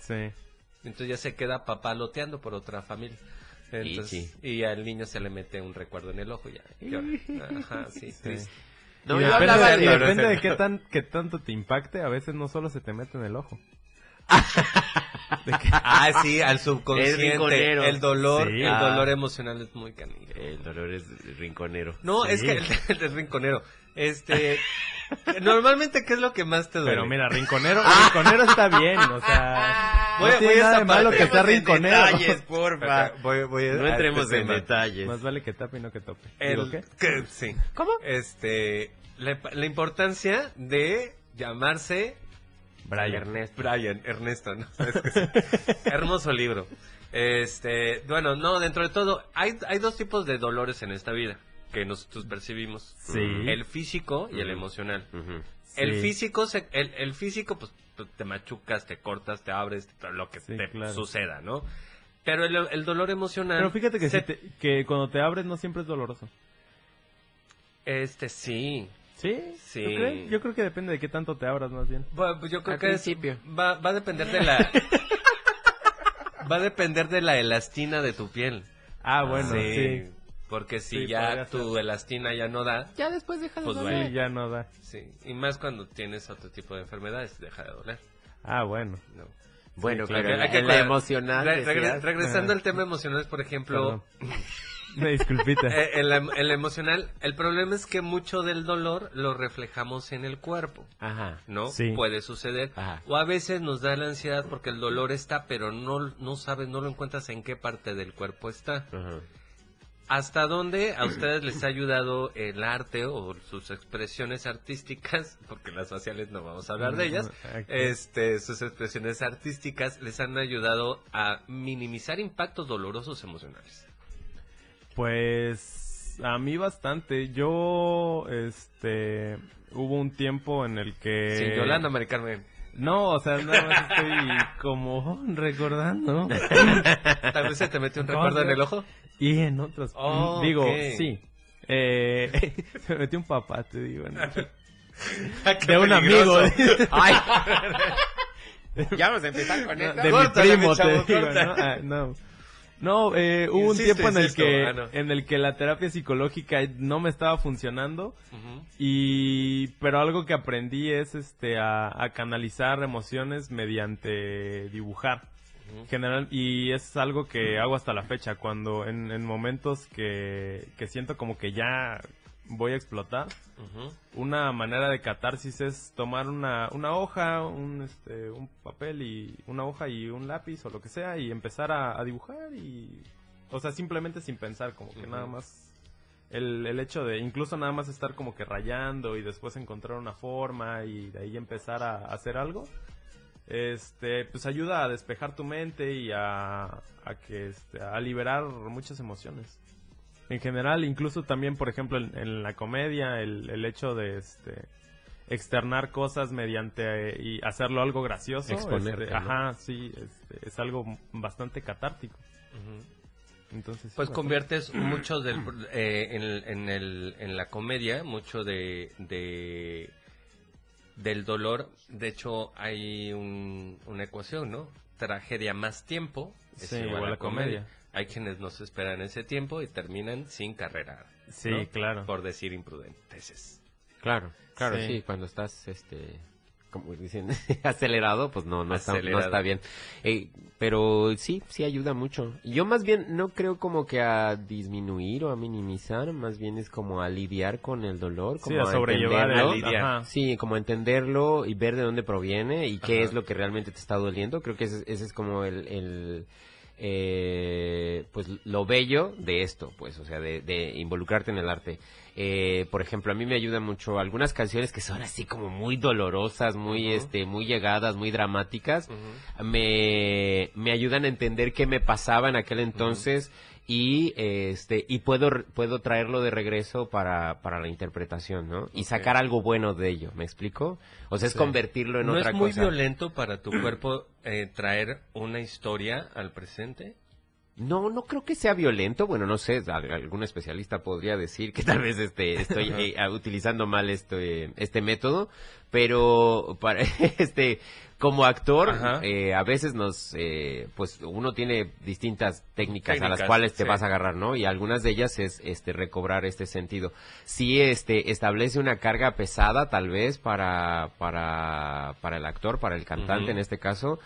C: Sí.
B: Entonces ya se queda papá loteando por otra familia. Entonces, y, al niño se le mete un recuerdo en el ojo ya. Ajá, sí, triste.
D: No,
C: y
D: yo
C: depende,
D: hablaba
C: de, y
D: de-
C: depende de qué, tan, qué tanto te impacte, a veces no solo se te mete en el ojo.
B: Ah, sí, al
D: Es
B: subconsciente. El dolor,
C: Sí.
B: el
C: Ah.
B: dolor emocional es muy canijo.
D: El dolor es rinconero.
B: No,
C: Sí.
B: es que el, del rinconero. Este, normalmente, ¿qué es lo que más te duele?
C: Pero mira, rinconero, rinconero está bien, o sea,
B: Voy a-
C: no
B: a
C: nada de
B: esa
C: malo que sea rinconero.
D: Detalles, porfa.
B: Voy- voy a-
D: No entremos
B: este
D: en detalles.
C: Más vale que tape y no que tope.
B: El-
C: ¿Digo qué?
B: que- sí.
D: ¿Cómo?
B: Este, la, la importancia de llamarse
C: Brian.
B: Ernesto. Hermoso libro. Este, bueno, no, dentro de todo, hay, hay dos tipos de dolores en esta vida que nosotros percibimos.
C: Sí.
B: El físico y el emocional. El
C: Sí.
B: físico, se- el, el físico, pues tú te machucas, te cortas, te abres, lo que
C: Sí,
B: te
C: claro.
B: suceda, ¿no? Pero el, el dolor emocional.
C: Pero fíjate que,
B: se-
C: si te- que cuando te abres no siempre es doloroso.
B: Este sí.
C: ¿Sí?
B: Sí.
C: ¿Tú crees? Yo creo que depende de qué tanto te abras más bien.
B: Bueno, pues yo creo
D: Al
B: que es-
D: principio.
B: va, va a depender de la. va a depender de la elastina de tu piel.
C: Ah, bueno, sí.
B: Porque si
C: Sí,
B: ya tu elastina ya no da,
D: Ya después deja de
B: Pues
D: doler.
B: bueno.
C: Sí, ya no da.
B: sí. Y más cuando tienes otro tipo de enfermedades, deja de doler.
C: Ah, bueno.
B: No.
D: Bueno,
C: Sí,
D: pero
C: claro.
B: Hay que
D: en la emocional.
B: Re- regre-
D: decías.
B: regresando
C: Ajá.
B: al tema emocional, por ejemplo,
C: Me disculpita.
B: eh, en la emocional, el problema es que mucho del dolor lo reflejamos en el cuerpo.
D: Ajá.
B: ¿no?
C: Sí.
B: Puede suceder.
D: Ajá.
B: O a veces nos da la ansiedad porque el dolor está, pero no, no sabes, no lo encuentras en qué parte del cuerpo está.
D: Ajá.
B: ¿Hasta dónde a ustedes les ha ayudado el arte o sus expresiones artísticas? Porque las faciales no vamos a hablar de ellas. Este, sus expresiones artísticas les han ayudado a minimizar impactos dolorosos emocionales.
C: Pues a mí bastante. Yo, este, hubo un tiempo en el que...
B: Sin Yolanda, Mari Carmen.
C: No, o sea, nada más estoy como recordando.
B: Tal vez se te mete un recuerdo en el ojo.
C: Y en otros.
B: Oh,
C: digo, sí. Eh, se me metió un papá, te digo. ¿no?
B: Qué
C: De un amigo.
D: Ay. ya vamos a empezar con esto.
C: de mi primo,
B: chavo,
C: te digo. ¿no? Ah, no. No, eh, hubo un tiempo en el que
B: Ah, no.
C: en el que la terapia psicológica no me estaba funcionando y pero algo que aprendí es este a, a canalizar emociones mediante dibujar. General y es algo que hago hasta la fecha cuando en, en momentos que, que siento como que ya voy a explotar. Una manera de catarsis es tomar una, una hoja, un, este, un papel y una hoja y un lápiz o lo que sea y empezar a, a dibujar y, o sea, simplemente sin pensar, como que nada más el, el hecho de incluso nada más estar como que rayando y después encontrar una forma y de ahí empezar a, a hacer algo, este, pues ayuda a despejar tu mente y a, a que, este, a liberar muchas emociones en general, incluso también, por ejemplo, en, en la comedia, el, el hecho de este externar cosas mediante eh, y hacerlo algo gracioso,
B: Exponerte,
C: este,
B: ¿no?
C: ajá, sí, este, es algo bastante catártico. Entonces, sí,
B: Pues
C: bastante.
B: conviertes mucho del, eh, en, el- en, el- en la comedia, mucho de, de del dolor. De hecho, hay un- una ecuación, ¿no? Tragedia más tiempo es
C: Sí,
B: igual,
C: igual
B: a
C: a
B: comedia.
C: comedia.
B: Hay quienes no se esperan ese tiempo y terminan sin carrera.
C: Sí,
B: ¿no?
C: claro.
B: Por decir imprudentes.
D: Claro, claro,
C: Sí.
D: sí, cuando estás, este, como dicen, acelerado, pues no, no, está, no está bien. Eh, pero sí, sí ayuda mucho. Yo más bien no creo como que a disminuir o a minimizar, más bien es como a lidiar con el dolor, como
C: Sí, a sobrellevar
D: entenderlo.
C: el- ajá.
D: Sí, como entenderlo y ver de dónde proviene y qué
B: Ajá.
D: es lo que realmente te está doliendo. Creo que ese, ese es como el, el, eh, pues lo bello de esto, pues, o sea, de, de involucrarte en el arte. Eh, por ejemplo, a mí me ayuda mucho algunas canciones que son así como muy dolorosas, muy, este, muy llegadas, muy dramáticas. me, me ayudan a entender qué me pasaba en aquel entonces y este y puedo puedo traerlo de regreso para, para la interpretación, ¿no? Y sacar algo bueno de ello, ¿me explico? O sea, es
B: Sí.
D: convertirlo en
B: ¿No
D: otra
B: es muy
D: cosa.
B: violento para tu cuerpo eh, traer una historia al presente?
D: No, no creo que sea violento. Bueno, no sé, al- algún especialista podría decir que tal vez este, estoy eh, utilizando mal este, este método, pero para, este, como actor, eh, a veces nos, eh, pues uno tiene distintas técnicas, a las cuales te
B: sí.
D: vas a agarrar, ¿no? Y algunas de ellas es, este, recobrar este sentido. Sí, este, establece una carga pesada, tal vez, para, para, para el actor, para el cantante en este caso,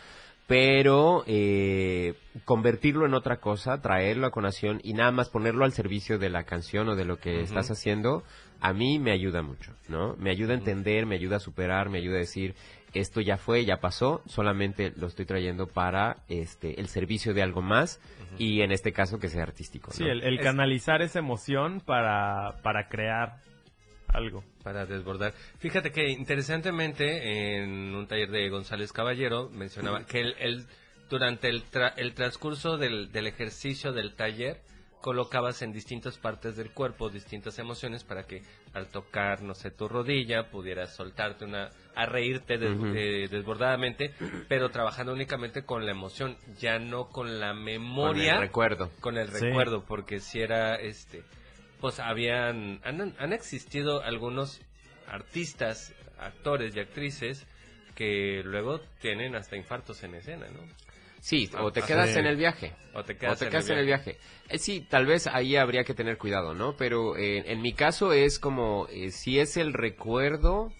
D: pero eh, convertirlo en otra cosa, traerlo a conación y nada más ponerlo al servicio de la canción o de lo que estás haciendo, a mí me ayuda mucho, ¿no? Me ayuda a entender, me ayuda a superar, me ayuda a decir, esto ya fue, ya pasó, solamente lo estoy trayendo para este el servicio de algo más y en este caso que sea artístico,
C: Sí,
D: ¿no?
C: el, el
B: Es-
C: canalizar esa emoción para, para crear algo.
B: Para desbordar. Fíjate que interesantemente en un taller de González Caballero mencionaba que el, el- durante el, tra- el transcurso del, del ejercicio del taller colocabas en distintas partes del cuerpo distintas emociones para que al tocar, no sé, tu rodilla pudieras soltarte una, a reírte des- eh, desbordadamente, pero trabajando únicamente con la emoción, ya no con la memoria
D: Con el recuerdo.
B: con el
C: Sí.
B: recuerdo, porque si era este, pues habían, han, han existido algunos artistas, actores y actrices que luego tienen hasta infartos en escena, ¿no?
D: Sí, o te
B: Ah,
D: quedas en el viaje.
B: O te
D: O
B: quedas, en el
D: viaje. Eh, sí, tal vez ahí habría que tener cuidado, ¿no? Pero eh, en mi caso es como, eh, si es el recuerdo,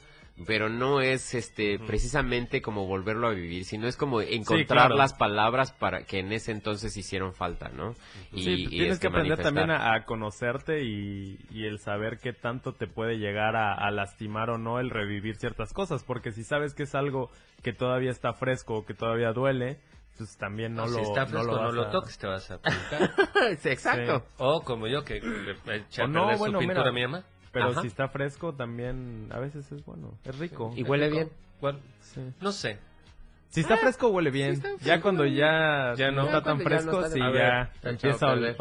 D: pero no es este precisamente como volverlo a vivir, sino es como encontrar
C: claro.
D: las palabras para que en ese entonces hicieron falta, ¿no? Y,
C: sí,
D: y,
C: tienes
D: este,
C: que aprender también a, a conocerte y, y el saber qué tanto te puede llegar a, a lastimar o no el revivir ciertas cosas, porque si sabes que es algo que todavía está fresco o que todavía duele, pues también no,
B: No,
C: lo
B: si está fresco, no,
C: vas
B: lo
C: a-
B: toques, te vas a pintar.
D: Sí, Exacto.
C: Sí.
B: o como yo, que le eché a
C: no,
B: perder
C: bueno,
B: su pintura
C: mira.
B: a mi mamá.
C: Pero
D: Ajá.
C: si está fresco también a veces es bueno, es rico.
D: Y huele bien.
B: Bueno,
C: Sí.
B: no sé.
C: Si está fresco huele bien. ya cuando
D: huele
C: ya,
B: Ya no.
C: no está tan
D: no
C: fresco, sí ya empieza a oler.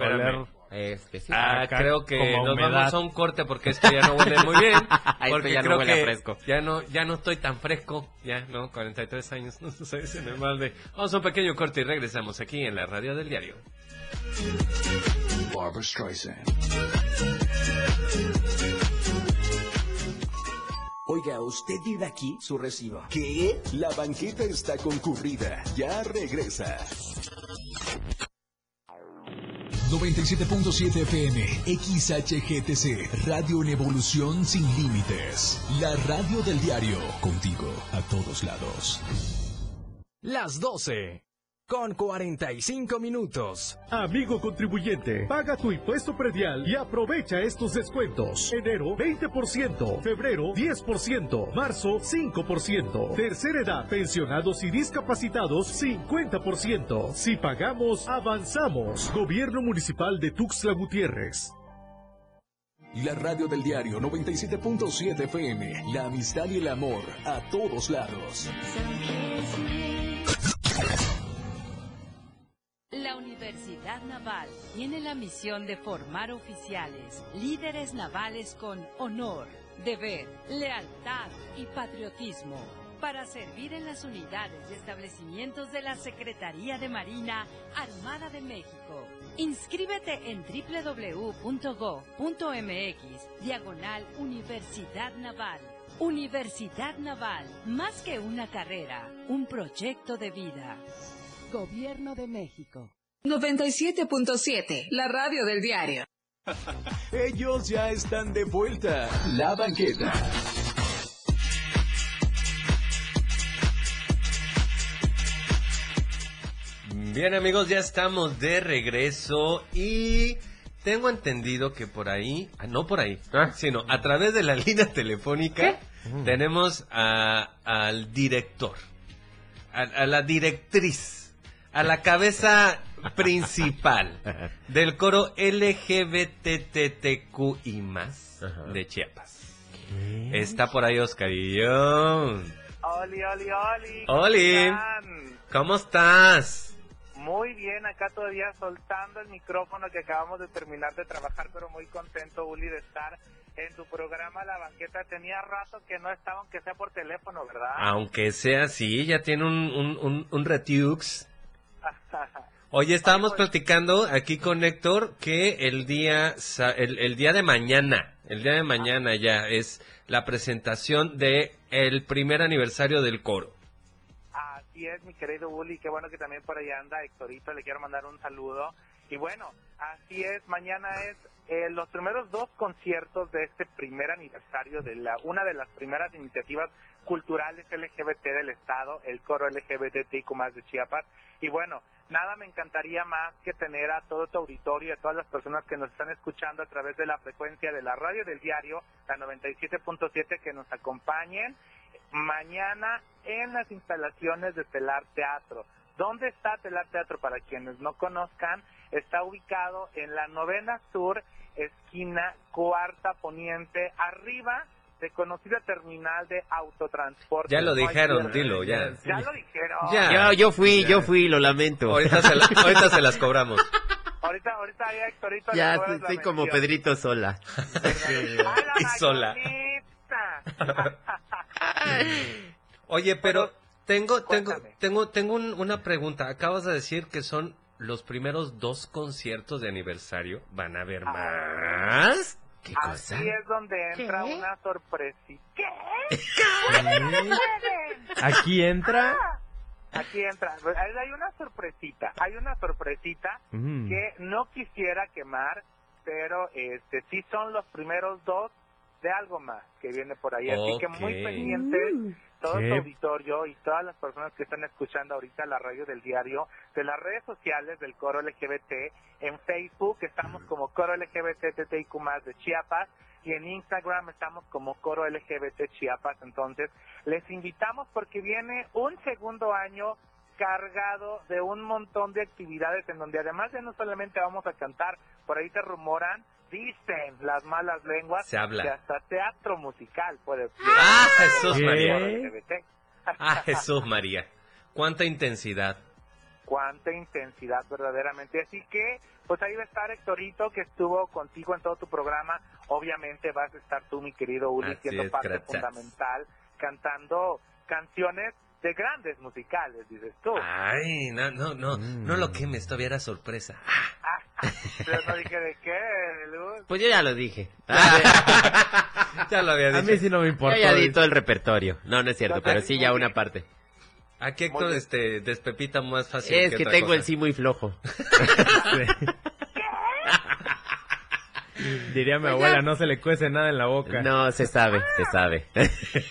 D: Este, sí.
B: Ah,
C: acá
B: creo que nos vamos a un corte porque esto ya no huele muy bien. Porque
D: ya no
B: creo
D: huele a
B: que
D: fresco.
B: ya no, ya no estoy tan fresco. Ya, ¿no? 43 años, no sé, se me mal de... Vamos a un pequeño corte y regresamos aquí en la radio del diario.
M: Barbara Streisand.
N: Oiga, ¿usted vive aquí? Su recibo.
M: ¿Qué? La banqueta está concurrida. Ya regresa.
A: 97.7 FM, XHGTC, Radio en Evolución Sin Límites. La radio del diario, contigo a todos lados.
E: Las 12. Con 45 minutos.
G: Amigo contribuyente, paga tu impuesto predial y aprovecha estos descuentos. Enero 20%, febrero 10%, marzo 5%, tercera edad, pensionados y discapacitados 50%. Si pagamos, avanzamos. Gobierno Municipal de Tuxtla Gutiérrez.
A: La radio del diario 97.7 FM, la amistad y el amor a todos lados.
J: La Universidad Naval tiene la misión de formar oficiales, líderes navales con honor, deber, lealtad y patriotismo. para servir en las unidades y establecimientos de la Secretaría de Marina Armada de México. Inscríbete en www.go.mx, diagonal Universidad Naval. Universidad Naval, más que una carrera, un proyecto de vida. Gobierno de México.
F: 97.7, la radio del diario.
M: Ellos ya están de vuelta. La banqueta.
B: Bien amigos, ya estamos de regreso y tengo entendido que por ahí, ah, no por ahí, sino a través de la línea telefónica tenemos a- al director, a, a la directriz, a la cabeza principal del coro LGBTTQI más de Chiapas. Está por ahí Oscarillo.
O: Oli, oli, oli. ¿cómo
B: Oli? ¿cómo estás?
O: Muy bien, acá todavía soltando el micrófono que acabamos de terminar de trabajar, pero muy contento, Uli, de estar en tu programa La Banqueta. Tenía rato que no estaba, aunque sea por teléfono, ¿verdad?
B: Aunque sea así, ya tiene un, un, un, un retux. Oye, estábamos platicando aquí con Héctor que el día, el, día de mañana, el día de mañana ya es la presentación de el primer aniversario del coro.
O: Así es, mi querido Uli, qué bueno que también por ahí anda Héctorito, le quiero mandar un saludo. Y bueno, así es, mañana es eh, los primeros dos conciertos de este primer aniversario de la una de las primeras iniciativas culturales LGBT del Estado, el coro LGBTIQ más de Chiapas. Y bueno, nada me encantaría más que tener a todo tu auditorio y a todas las personas que nos están escuchando a través de la frecuencia de la radio del diario, la 97.7, que nos acompañen mañana en las instalaciones de Telar Teatro. ¿Dónde está Telar Teatro? Para quienes no conozcan, está ubicado en la novena sur, esquina cuarta poniente, arriba de conocida terminal de autotransporte.
B: Ya lo dijeron, dilo, ya.
O: Ya lo dijeron.
D: Yo, yo fui, yo fui, lo lamento.
B: Ahorita se, la- ahorita se las cobramos.
O: Ahorita, ahorita le
D: Ya estoy como. Pedrito sola.
B: y sola. Oye, pero tengo, tengo, tengo, tengo un- una pregunta. Acabas de decir que son los primeros dos conciertos de aniversario. ¿Van a haber más? ¿Qué
O: Así es donde entra una sorpresita. ¿Qué?
C: Aquí entra.
O: Aquí entra. Hay hay una sorpresita. Hay una sorpresita
C: Mm.
O: que no quisiera quemar, pero este sí son los primeros dos de algo más que viene por ahí. Así que muy pendientes todo
C: ¿Qué?
O: tu auditorio y todas las personas que están escuchando ahorita la radio del diario, de las redes sociales del Coro LGBT, en Facebook estamos como Coro LGBT TTIQ más de Chiapas y en Instagram estamos como Coro LGBT Chiapas. Entonces, les invitamos porque viene un segundo año cargado de un montón de actividades en donde además de no solamente vamos a cantar, por ahí se rumoran, dicen las malas lenguas,
B: Se habla.
O: que hasta teatro musical puede
B: ¡Ah, Jesús
O: ¿Qué?
B: María! ¡Ah, Jesús María! ¡Cuánta intensidad!
O: cuánta intensidad verdaderamente. Así que, pues ahí va a estar Héctorito, que estuvo contigo en todo tu programa. Obviamente vas a estar tú, mi querido Uli,
B: Así
O: siendo
B: es,
O: parte
B: gracias.
O: fundamental, cantando canciones de grandes musicales, dices tú.
B: Ay, no, no, no, no lo quemes, todavía era sorpresa.
O: Pero no dije de qué, Luz.
D: Pues yo ya lo dije.
B: ya lo había
C: A
B: dicho.
C: mí sí no me importa.
D: Yo ya di todo el repertorio. No, no es cierto, pero sí ya una parte.
B: Aquí Héctor este, despepita más fácil.
D: Es que
B: otra
D: tengo
B: cosa.
D: el sí muy flojo.
C: Diría mi
B: Pues
C: abuela, no se le cuece nada en la boca.
D: No, se sabe, se sabe.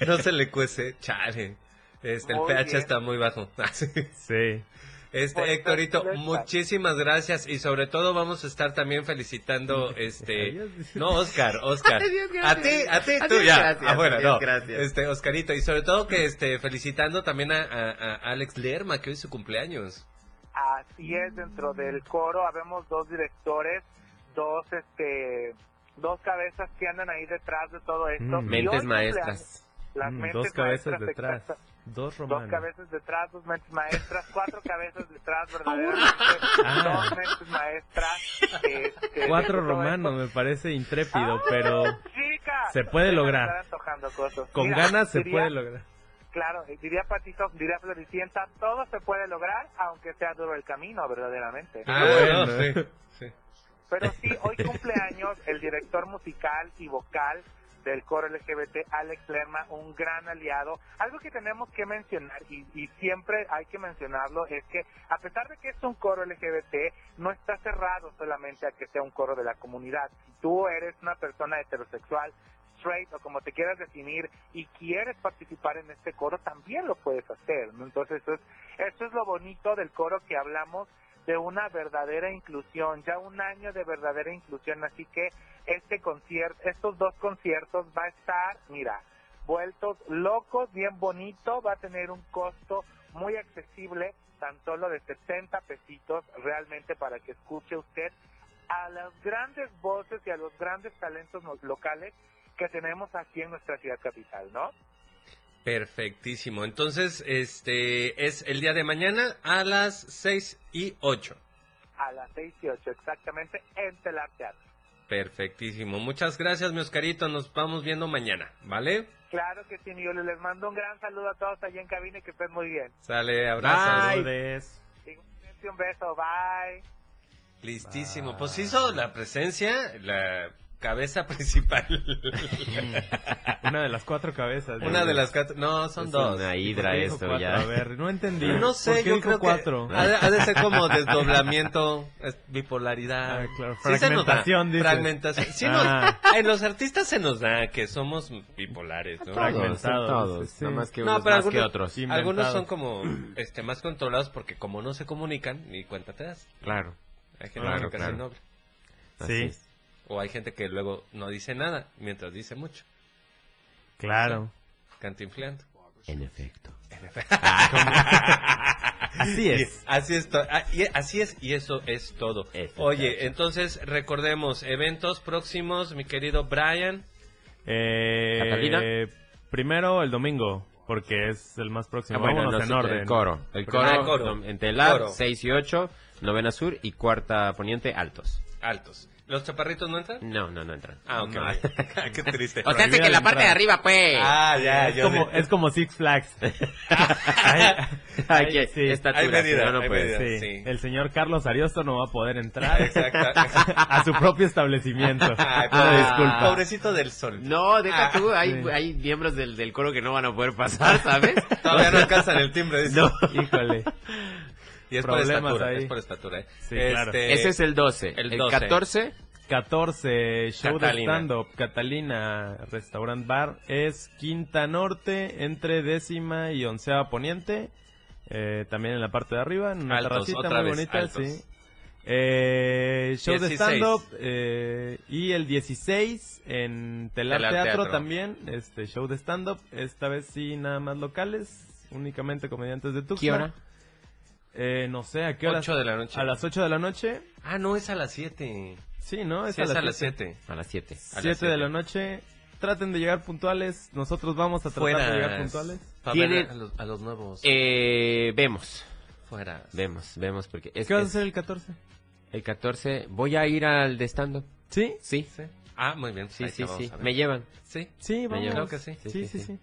B: no se le cuece, chale. Este, el pH
C: bien.
B: está muy bajo.
C: Sí.
B: Este, Héctorito, muchísimas gracias y sobre todo vamos a estar también felicitando, este, no, Oscar, Oscar,
D: Adiós,
B: a ti, a ti, tú
D: Adiós,
B: ya,
D: gracias,
B: afuera,
D: adiós,
B: no,
D: gracias.
B: este, Oscarito y sobre todo que, este, felicitando también a, a- a Alex Lerma que hoy es su cumpleaños.
O: Así es, dentro del coro habemos dos directores, dos, este, dos cabezas que andan ahí detrás de todo esto.
C: Mm.
D: Mentes maestras.
O: Las
C: Mm,
O: mentes
C: dos cabezas
O: maestras,
C: detrás.
O: exacta-
C: Dos
O: Dos
C: romanos.
O: cabezas detrás, dos mentes maestras, cuatro cabezas detrás, verdaderamente.
C: Ah.
O: Dos mentes maestras. este,
C: Cuatro romanos, me parece intrépido, pero
O: esto. Chica,
C: se puede lograr. Con
O: Mira,
C: ganas se
O: diría-
C: puede lograr.
O: Claro, eh, diría Patito, diría Floricienta, todo se puede lograr, aunque sea duro el camino, verdaderamente.
B: Ah,
C: bueno.
B: no, sí, sí.
O: Pero sí, hoy cumpleaños el director musical y vocal del coro LGBT, Alex Lerma, un gran aliado. Algo que tenemos que mencionar, y, y siempre hay que mencionarlo, es que a pesar de que es un coro LGBT, no está cerrado solamente a que sea un coro de la comunidad. Si tú eres una persona heterosexual, straight o como te quieras definir y quieres participar en este coro, también lo puedes hacer. ¿no? Entonces, eso es, eso es lo bonito del coro que hablamos de una verdadera inclusión, ya un año de verdadera inclusión, así que este concierto, estos dos conciertos va a estar, mira, vueltos locos, bien bonito, va a tener un costo muy accesible, tan solo de 70 pesitos realmente para que escuche usted a las grandes voces y a los grandes talentos locales que tenemos aquí en nuestra ciudad capital, ¿no?
B: Perfectísimo. Entonces, este es el día de mañana a las 6 y 8.
O: A las 6 y 8 exactamente en Telar Teatro.
B: Perfectísimo. Muchas gracias, mi Oscarito. Nos vamos viendo mañana, ¿vale?
O: Claro que sí, Miguel. Les mando un gran saludo a todos allá en cabina y que estén muy bien.
B: Sale, abrazo.
C: Saludes.
O: Igualmente un beso, bye.
B: Listísimo. Pues hizo la presencia, la cabeza principal.
C: Una de las cuatro cabezas.
B: Una de las cuatro. No, son
D: Es
B: dos.
D: una hidra
C: ¿Por qué dijo
D: esto
C: cuatro?
D: ya.
C: A ver, no entendí.
B: No
C: ¿Por
B: sé,
C: qué
B: yo
C: dijo
B: creo
C: cuatro?
B: que ha de, ha de ser como desdoblamiento, es bipolaridad.
C: Ah, claro,
B: Sí
C: fragmentación, dices.
B: Fragmentación. Sí
C: Ah.
B: nos- en los artistas se nos da que somos bipolares, ¿no?
C: Fragmentados,
D: todos,
C: sí.
D: no más que
B: No,
D: unos
B: pero
D: más que
B: algunos-
D: otros.
C: Inventados.
B: Algunos son como este más controlados porque como no se comunican, ni cuenta te das.
D: Claro.
B: Hay gente
D: Claro,
B: que
D: claro.
B: no habla.
D: Así
C: Sí,
D: es.
B: O hay gente que luego no dice nada, mientras dice mucho.
C: claro.
B: Cantinfleando.
D: En efecto.
C: Así es.
B: Y así es, ah, y así es, y eso es todo. Oye, entonces recordemos, eventos próximos, mi querido Brian.
C: Eh,
D: ¿Catalina?
C: Primero el domingo, porque es el más próximo.
D: Ah, bueno,
C: Vámonos en orden.
D: El coro. El
B: Ah,
D: coro,
B: coro.
D: en Telar,
B: Coro.
D: 6 y 8, novena sur y cuarta poniente, altos.
B: Altos. ¿Los chaparritos no entran?
D: No, no, no entran.
B: Ah, ok.
C: No.
B: Qué triste.
D: O sea, hace que la parte de arriba, pues.
B: Ah, ya,
C: Es
B: yo
C: como,
B: sé.
C: es como Six Flags.
D: Hay
C: sí.
D: estatura,
B: Hay medida,
D: si no, no
B: hay
D: puedes.
B: medida.
C: Sí.
B: Sí.
C: El señor Carlos Ariosto no va a poder entrar
B: Exacto.
C: a su propio establecimiento.
B: Ay,
C: Ah,
B: pobre-
C: disculpa.
B: Pobrecito del sol.
D: No, deja
B: Ah,
D: tú, hay,
C: sí.
D: hay miembros del, del coro que no van a poder pasar, ¿sabes?
B: Todavía no alcanzan el timbre. dice.
D: No.
C: Híjole.
B: Y es por
C: Problemas
B: estatura,
C: ahí.
B: es por estatura. ¿eh?
C: Sí, claro.
D: Ese es el 12.
B: El
D: El,
B: 12.
D: 14,
C: 14, show
B: Catalina.
C: de stand-up, Catalina Restaurant Bar, es Quinta Norte, entre décima y onceava poniente, eh, también en la parte de arriba, en una
B: Altos,
C: terracita
B: otra
C: muy
B: vez,
C: bonita,
B: altos.
C: sí. Eh, show de
B: 16.
C: stand-up, eh, y el 16 en Telar,
B: Telar
C: Teatro,
B: Teatro.
C: también, este show de stand-up, esta vez sí nada más locales, únicamente comediantes de Tuxtla. Eh, no sé, ¿a qué hora?
B: 8 de la noche.
C: A las 8 de la noche.
B: Ah, no, es a las 7.
C: Sí, ¿no? Es
B: Sí,
C: a
B: es
C: las
B: a las
C: siete.
B: 7.
D: A las 7.
B: A las
C: 7 de la noche. Traten de llegar puntuales. Nosotros vamos a tratar
B: Fuera.
C: de llegar puntuales.
D: Tiene-
B: a, los, a los nuevos.
D: Eh, vemos.
B: Fuera.
D: Vemos, vemos, porque es,
C: ¿Qué vas a
D: es-
C: hacer el 14?
D: el 14. Voy a ir al de stand-up.
C: ¿Sí?
D: Sí,
B: Sí. Ah, muy bien.
D: sí,
B: Ahí
D: sí,
B: vamos
D: sí.
B: a ver.
D: Me llevan.
B: Sí.
C: Sí, vamos.
D: llevo.
B: Creo que sí.
C: Sí, sí, sí.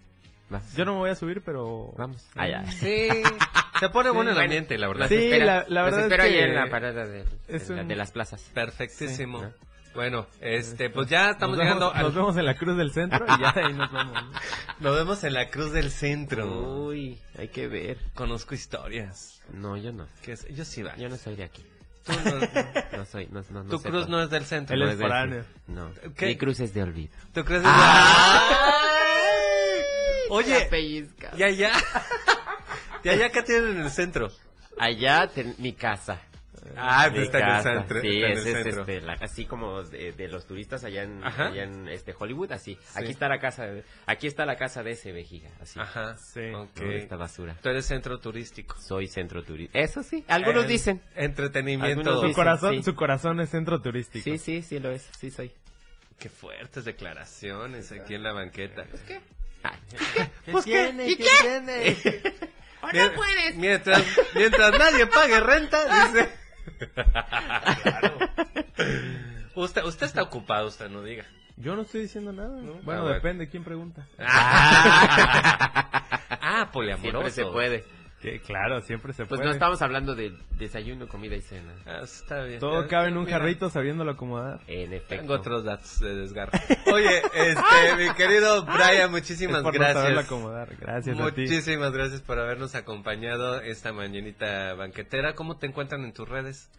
C: Yo no me voy a subir, pero...
D: Vamos. Ah, ya.
B: Sí. Se pone bueno el ambiente, la verdad.
D: Los
C: Sí,
D: espera-
C: la- la
D: los
C: verdad es
D: espero ahí en la parada de,
C: es
D: de
C: un-
D: de las plazas.
B: Perfectísimo.
D: Sí,
B: Bueno, este, pues ya estamos
C: nos
B: llegando
C: vemos,
B: al-
C: Nos vemos en la Cruz del Centro y ya de ahí nos vamos.
B: Nos vemos en la Cruz del Centro.
D: Uy, hay que ver.
B: Conozco historias.
D: No, yo no.
B: Es- yo sí va.
D: Yo no soy de aquí.
B: Tú no-
D: No soy, no, no, no
B: tu
D: sé
B: cruz
D: todo.
B: no es del centro.
C: Él
D: No
C: es
D: del-. No.
B: ¿Qué?
D: Mi cruz es de olvido.
B: ¿Tú crees?
D: La
B: Oye,
D: pellizca.
B: y allá. Y allá acá tienen en el centro.
D: Allá, ten- mi casa.
B: Ah,
D: Mi
B: está en el
D: casa.
B: centro.
D: Sí,
B: está en el
D: ese es
B: centro.
D: este, la- así como de, de los turistas allá en,
B: Ajá.
D: allá en este Hollywood, así.
B: Sí.
D: Aquí está la casa, de- aquí está la casa de ese vejiga, así.
B: Ajá.
C: Sí.
B: Ok.
D: No, esta basura.
B: Tú eres centro turístico.
D: Soy centro turístico. Eso sí, algunos
B: En-
D: dicen.
B: Entretenimiento.
D: Algunos
C: Su
D: dicen,
C: corazón,
D: sí.
C: su corazón es centro turístico.
D: Sí, sí, sí lo es, sí soy.
B: Qué fuertes declaraciones aquí en la banqueta. Pues
C: tiene?
D: ¿Y
C: ¿Qué
D: qué?
C: tiene?
B: Mien- Mientras, mientras nadie pague renta, dice. Claro. Usted, usted está ocupado, usted no diga.
C: Yo no estoy diciendo nada. Bueno,
B: Ah, bueno.
C: depende quién pregunta.
B: Ah, poliamoroso.
D: Siempre se puede.
C: Que, claro, siempre se
D: Pues
C: puede.
D: no estamos hablando de desayuno, comida y cena.
B: Ah, está bien.
C: Todo
B: Ya-
C: cabe en un
B: mira,
C: jarrito sabiéndolo acomodar.
D: En efecto.
B: Tengo otros datos de desgarro. Oye, este, mi querido Brian, muchísimas
C: Es por no
B: gracias.
C: acomodar. Gracias a ti.
B: Muchísimas gracias por habernos acompañado esta mañanita banquetera. ¿Cómo te encuentran en tus redes?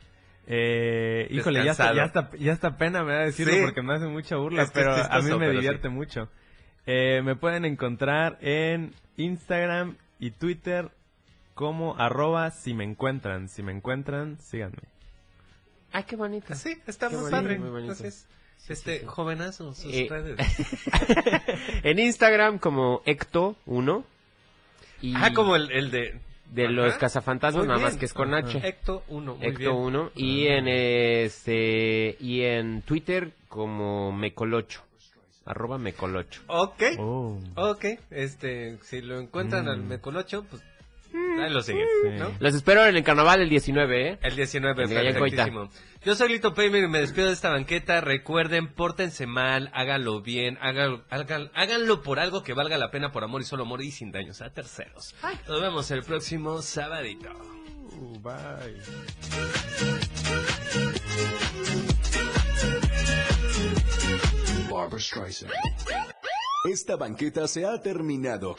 C: Eh, híjole, ya está, ya, está, ya está pena me da decirlo
B: Sí.
C: porque me hace mucha burla,
B: Es que es
C: pero a mí me divierte
B: sí.
C: mucho. Eh, me pueden encontrar en Instagram y Twitter como arroba si me encuentran. Si me encuentran, síganme.
D: Ay, qué bonito.
B: Sí, está
D: Qué
B: muy
D: bonito,
B: padre.
D: muy bonito.
B: Entonces, este, jovenazo, sus
D: Eh,
B: redes.
D: en Instagram como Ecto1. Y
B: Ah, como el, el de...
D: de
B: Ajá.
D: los cazafantasmas,
B: Muy
D: nada más que es con H.
B: Ecto 1, muy
D: Ecto
B: bien.
D: 1 y en este y en Twitter como Mecolocho. Arroba Mecolocho.
B: Ok,
C: Oh.
B: ok. Este, si lo encuentran
C: Mm.
B: al Mecolocho, pues lo siguen,
C: Sí.
B: ¿no?
D: Los espero en el carnaval el 19, ¿eh?
B: El 19,
D: El
B: perfectísimo. Yo soy Lito Paymer y me despido de esta banqueta. Recuerden, pórtense mal, háganlo bien, háganlo, háganlo, háganlo por algo que valga la pena por amor y solo amor y sin daños a terceros. Nos vemos el próximo sabadito.
C: Uh, bye.
A: Barbara Streisand. Esta banqueta se ha terminado.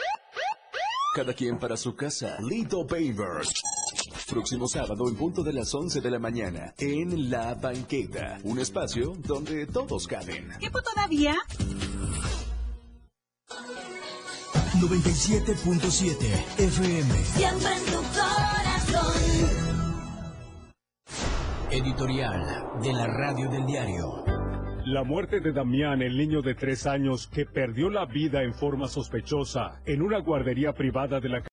A: Cada quien para su casa. Lito Pavers. Próximo sábado en punto de las 11 de la mañana en La Banqueta, un espacio donde todos caben.
P: ¿Tiempo todavía?
I: 97.7 FM.
P: Siempre en tu corazón.
I: Editorial de la Radio del Diario.
Q: La muerte de Damián, el niño de tres años que perdió la vida en forma sospechosa en una guardería privada de la